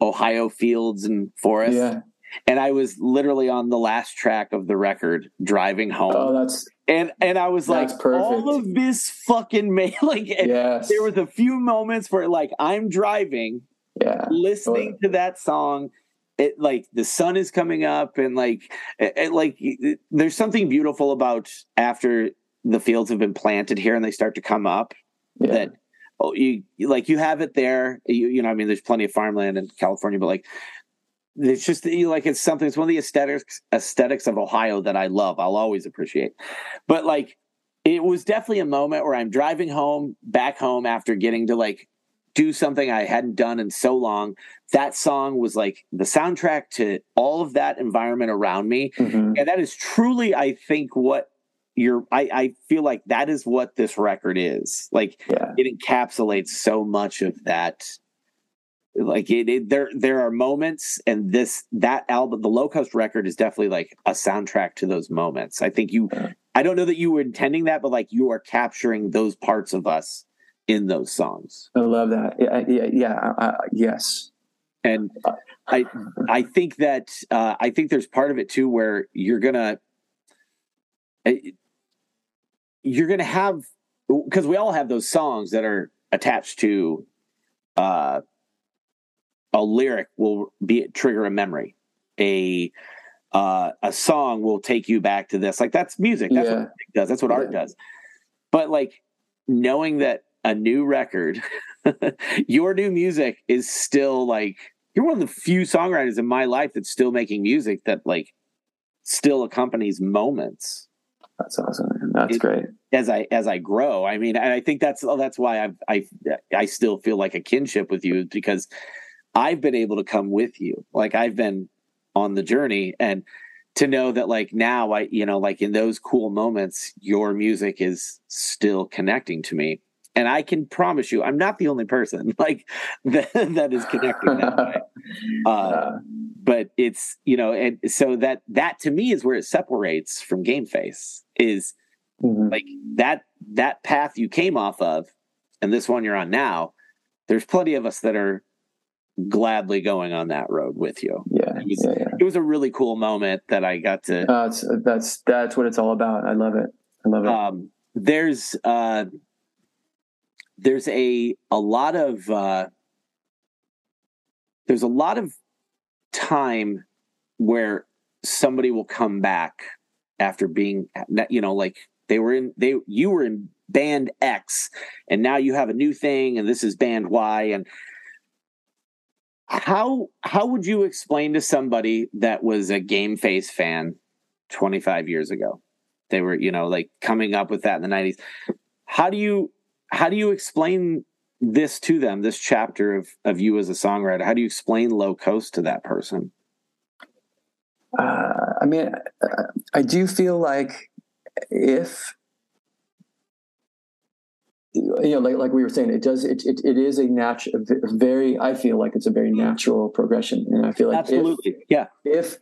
Ohio fields and forests. Yeah. And I was literally on the last track of the record driving oh, home. Oh, that's and and I was like, perfect. all of this fucking made like yes. there was a few moments where like I'm driving yeah. listening to that song it like the sun is coming up and like it, it, like it- there's something beautiful about after the fields have been planted here and they start to come up Yeah. that oh you you- like you have it there you, you know i mean there's plenty of farmland in california but like it's just like it's something it's one of the aesthetics aesthetics of ohio that i love i'll always appreciate but like it was definitely a moment where i'm driving home back home after getting to like do something i hadn't done in so long that song was like the soundtrack to all of that environment around me Mhm. and that is truly i think what you're I, I feel like that is what this record is like Yeah. it encapsulates so much of that like it, it there there are moments and this that album the Low Coast record is definitely like a soundtrack to those moments i think you i don't know that you were intending that but like you are capturing those parts of us in those songs I love that. Yeah. Yeah. yeah I, yes. and i i think that uh i think there's part of it too where you're gonna eh, you're gonna have because we all have those songs that are attached to uh a lyric will be trigger a memory a uh a song will take you back to this like that's music that's what music does that's what art does but like knowing that a new record your new music is still like you're one of the few songwriters in my life that's still making music that like still accompanies moments That's awesome. man. That's It- great. as I as I grow. I mean, and I think that's oh, that's why I've, I I still feel like a kinship with you because I've been able to come with you. Like I've been on the journey and to know that like now I you know like in those cool moments your music is still connecting to me. And I can promise you, I'm not the only person like that, that is connecting that way. Uh, but it's you know, and so that that to me is where it separates from Gameface is mhm. like that that path you came off of and this one you're on now there's plenty of us that are gladly going on that road with you yeah. it was- Yeah. Yeah. it was a really cool moment that i got to Uh, it's, that's that's what it's all about. I love it. I love it. um there's uh there's a a lot of uh there's a lot of time where somebody will come back after being you know like they were in they you were in band X and now you have a new thing and this is band Y and how how would you explain to somebody that was a Gameface fan 25 years ago? They were you know like coming up with that in the 90s how do you how do you explain this to them this chapter of of you as a songwriter? How do you explain low coast to that person? Uh, I mean, I, I do feel like if you know, like like we were saying, it does it it, it is a natural, very. I feel like it's a very mm. natural progression, and I feel like if, absolutely. Yeah. if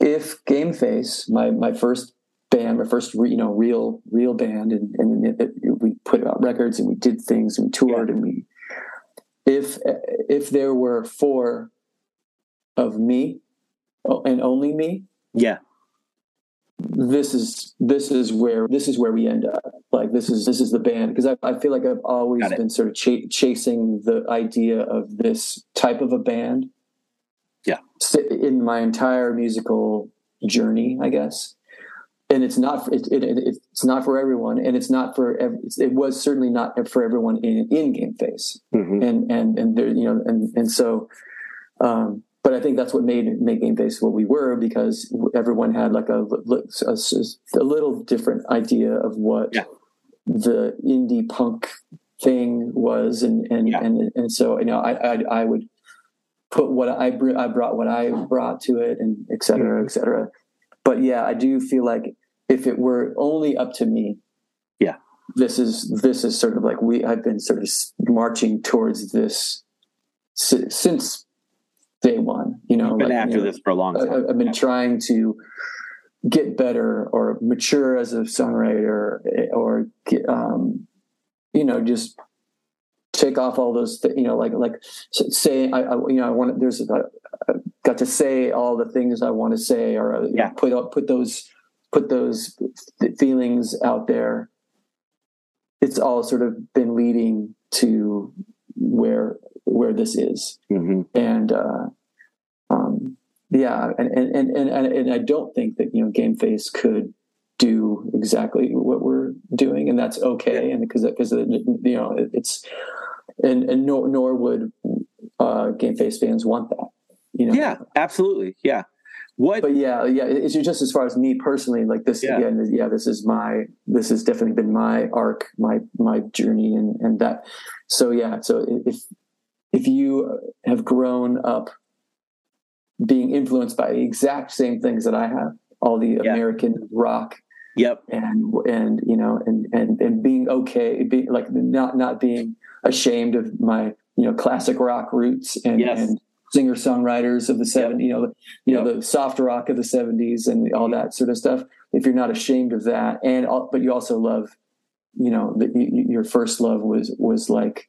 if Gameface, my my first band, my first re, you know real real band, and and it, it- we put out records and we did things and we toured and we if if there were four of me oh, and only me, yeah this is this is where this is where we end up. Like this is this is the band because I, I feel like I've always been sort of ch- chasing the idea of this type of a band. Yeah. in my entire musical journey, I guess. And it's not it, it, it, it's not for everyone, and it's not for it was certainly not for everyone in in Gameface Mhm. and and and there you know and and so um but I think that's what made Gameface what we were because everyone had like a, a, a little different idea of what Yeah. the indie punk thing was, and and Yeah. and and so you know I I, I would put what I br- I brought what I brought to it, and et cetera, et cetera. But yeah, I do feel like if it were only up to me, Yeah. this is this is sort of like we I've been sort of marching towards this since day one. You know, You've been like, after you know, this for a long time. I, I've been trying to get better or mature as a songwriter or um, you know just take off all those th- you know like like say I, I you know I want there's a, I got to say all the things I want to say or uh, Yeah. put up put those put those th- feelings out there it's all sort of been leading to where where this is hmm and uh, um, yeah, and and, and and and I don't think that you know Gameface could do exactly what we're doing, and that's okay, and because because you know it's and and nor nor would uh, Gameface fans want that, you know. Yeah, absolutely. Yeah. What? But yeah, yeah, it's just as far as me personally, like this Yeah. again, yeah, this is my, this has definitely been my arc, my, my journey and, and that. So yeah, so if, if you have grown up being influenced by the exact same things that I have, all the Yeah. American rock Yep. and, and, you know, and, and, and being okay, being like not, not being ashamed of my, you know, classic rock roots and, Yes. and singer songwriters of the 70s, you know, you know, the soft rock of the 70s and all mm-hmm. that sort of stuff. If you're not ashamed of that, and but you also love, you know, the, your first love was was like,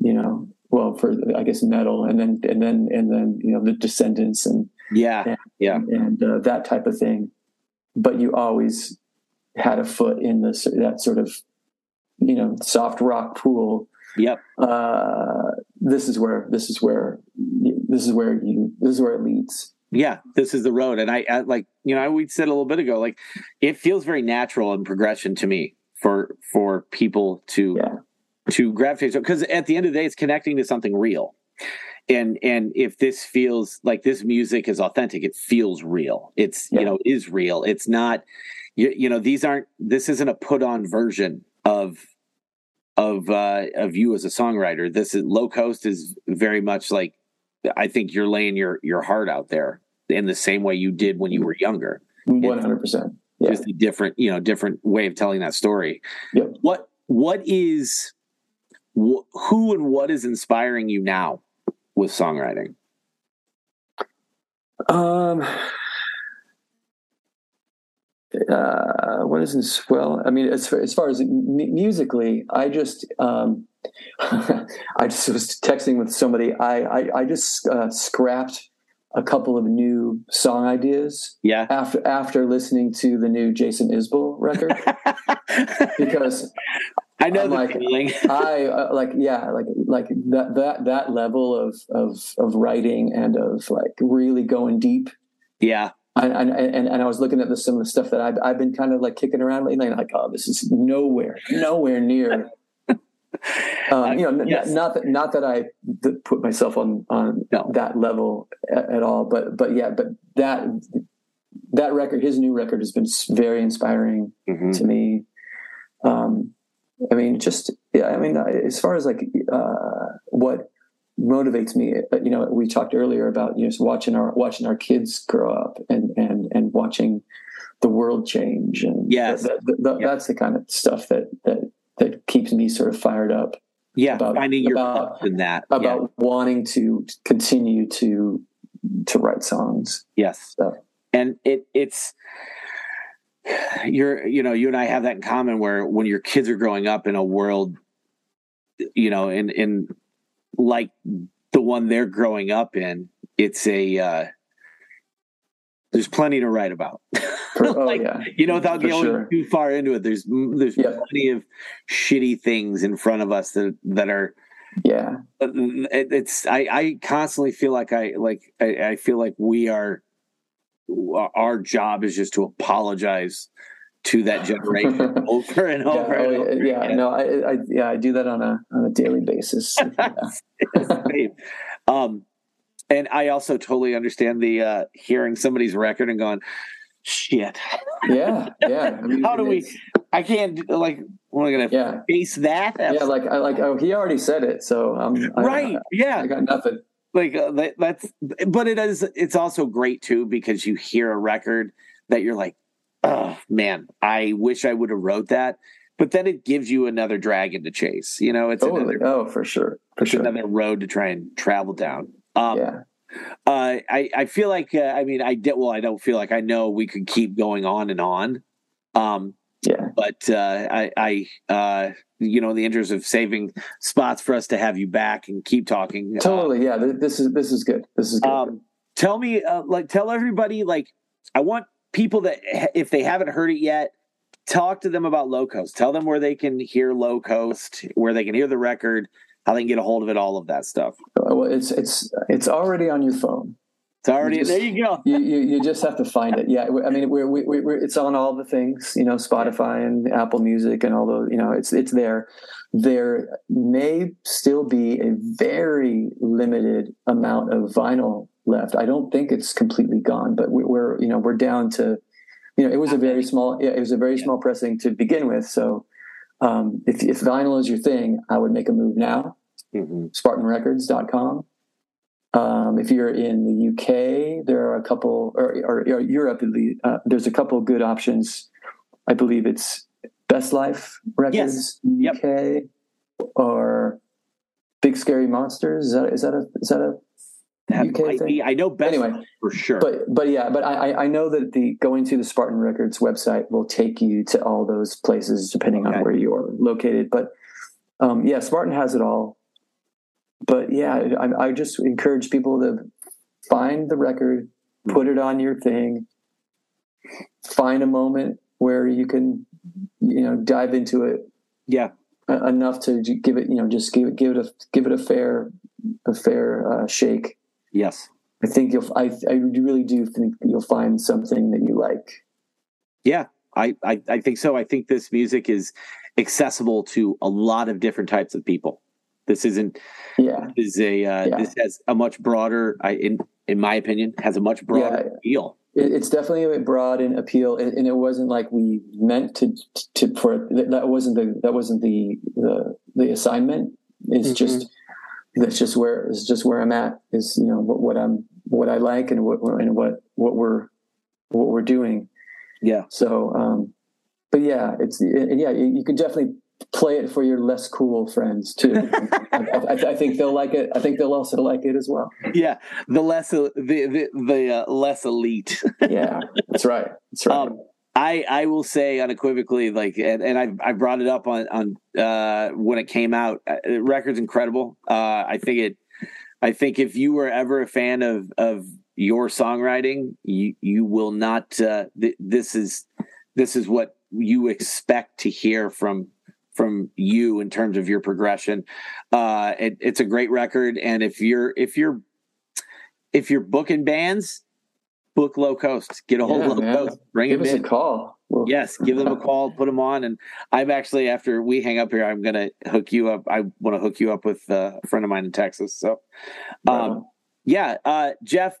you know, well, for I guess metal, and then and then and then you know the Descendents and Yeah. Yeah. and uh, that type of thing. But you always had a foot in this that sort of, you know, soft rock pool Yep. uh, this is where this is where this is where you this is where it leads. Yeah. This is the road, and I, I like you know we said a little bit ago like it feels very natural in progression to me for for people to Yeah. To gravitate because at the end of the day it's connecting to something real and and if this feels like this music is authentic it feels real it's Yeah. you know is real it's not you, you know these aren't this isn't a put on version of of uh of you as a songwriter this is low coast is very much like i think you're laying your your heart out there in the same way you did when you were younger One hundred percent. Yeah. just a different you know different way of telling that story Yep. what what is wh- who and what is inspiring you now with songwriting Um. Uh, what is this? Well, I mean, as far, as far as m- musically, I just um, I just was texting with somebody. I I, I just uh, scrapped a couple of new song ideas yeah after after listening to the new Jason Isbell record because i know I'm the like- feeling I uh, like yeah like like that that that level of of of writing and of like really going deep yeah and and and, and I was looking at the, some of the stuff that I've I've been kind of like kicking around lately and like oh this is nowhere nowhere near um, you know n- Yes. not that not that I put myself on on No. that level at, at all but but yeah but that that record his new record has been very inspiring Mhm. to me. Um, I mean, just yeah. I mean, as far as like uh, what motivates me, uh, you know, we talked earlier about you know, just watching our watching our kids grow up and and and watching the world change, and Yes. that, that- that- Yeah. that's the kind of stuff that that that keeps me sort of fired up yeah about- finding your about- in that about yeah. wanting to continue to to write songs. yes So. and it it's you're you know you and i have that in common where when your kids are growing up in a world you know in in like the one they're growing up in it's a uh there's plenty to write about For, oh Like, yeah, you know without For going sure. too far into it there's there's Yeah. plenty of shitty things in front of us that that are yeah, it, it's I, I constantly feel like I like I, I feel like we are our job is just to apologize to that generation over and yeah, over and oh, over. yeah, no, I, I, yeah, I do that on a on a daily basis. Um, and I also totally understand the uh, hearing somebody's record and going, "Shit, yeah, yeah. I mean, how do we? I can't like. We're gonna Yeah, face that, yeah. Like I like. Oh, he already said it, so I'm I- right? I, yeah, I got nothing. Like uh, that, that's but it is it's also great too because you hear a record that you're like oh man i wish i would have wrote that but then it gives you another dragon to chase. You know, it's totally. another, oh for sure, for sure, another road to try and travel down. Um, yeah. Uh, I I feel like uh, I mean I did well. I don't feel like I know we could keep going on and on. Um, yeah. But uh, I, I uh, you know, in the interest of saving spots for us to have you back and keep talking. Uh, totally. yeah. This is this is good. This is good. Um, tell me, uh, like, tell everybody, like, I want people that if they haven't heard it yet, talk to them about low coast. Tell them where they can hear low coast, where they can hear the record, how they can get a hold of it, all of that stuff. Well, it's it's it's already on your phone. It's already just, there. You go. you, you, you just have to find it. Yeah, I mean, we're, we, we're, it's on all the things, you know, Spotify and Apple Music and all those. You know, it's it's there. There may still be a very limited amount of vinyl left. I don't think it's completely gone, but we, are you know we're down to, you know, it was a very small. Yeah, it was a very small pressing to begin with. So, um, if if vinyl is your thing, I would make a move now. Mm-hmm. SpartanRecords.com um, if you're in the UK, there are a couple, or, or, or Europe, uh, there's a couple good options. I believe it's Best Life Records yes. UK or Big Scary Monsters. Is that is that a is that a that UK thing? Be, I know Best anyway, for sure. But but yeah, but I I know that the going to the Spartan Records website will take you to all those places depending okay. on where you're located. But um, yeah, Spartan has it all but yeah, I, I just encourage people to find the record, put it on your thing, find a moment where you can, you know, dive into it. Yeah, enough to give it, you know, just give it, give it a, give it a fair, a fair uh, shake. Yes, I think you'll. I, I really do think you'll find something that you like. Yeah, I, I, I think so. I think this music is accessible to a lot of different types of people. This isn't. Yeah. This is a. Uh, yeah. This has a much broader. I in in my opinion has a much broader yeah. appeal. it's definitely a broad in appeal, and, and, it wasn't like we meant to to for that wasn't the that wasn't the the the assignment. It's mm-hmm. just that's just where it's just where I'm at. Is you know what, what I'm what I like and what and what what we're what we're doing. Yeah. So, um, but yeah, it's yeah. You, you can definitely play it for your less cool friends too. I, I, think they'll like it. I think they'll also like it as well. Yeah, the less the the, the uh, less elite. yeah, that's right. That's right. Um, I I will say unequivocally, like, and, and I I brought it up on on uh, when it came out. Uh, the record's incredible. Uh, I think it. I think if you were ever a fan of of your songwriting, you you will not. Uh, th- this is this is what you expect to hear from from you in terms of your progression. Uh, it, it's a great record, and if you're if you're if you're booking bands, book low coast. Get a hold yeah, of low man. coast. Bring give us in. a call. yes, give them a call. Put them on, and I'm actually after we hang up here, I'm gonna hook you up. I want to hook you up with uh, a friend of mine in Texas. So, um, yeah, uh, Jeff.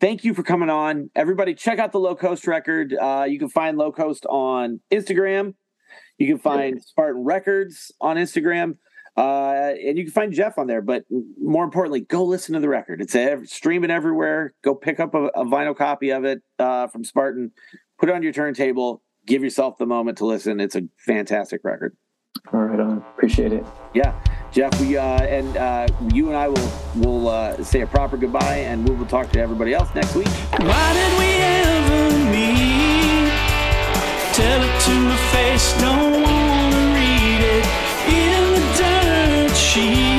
Thank you for coming on. Everybody, check out the Low Coast record. Uh, you can find Low Coast on Instagram, you can find Spartan Records on Instagram. Uh, and you can find Jeff on there. But more importantly, go listen to the record. It's a, streaming everywhere. Go pick up a, a vinyl copy of it uh, from Spartan. Put it on your turntable. Give yourself the moment to listen. It's a fantastic record. All right, on. Appreciate it. Yeah, Jeff. We uh, and uh, you and I will will uh, say a proper goodbye, and we will talk to everybody else next week. Why did we ever meet? Tell it to my face. No read it in the dirt she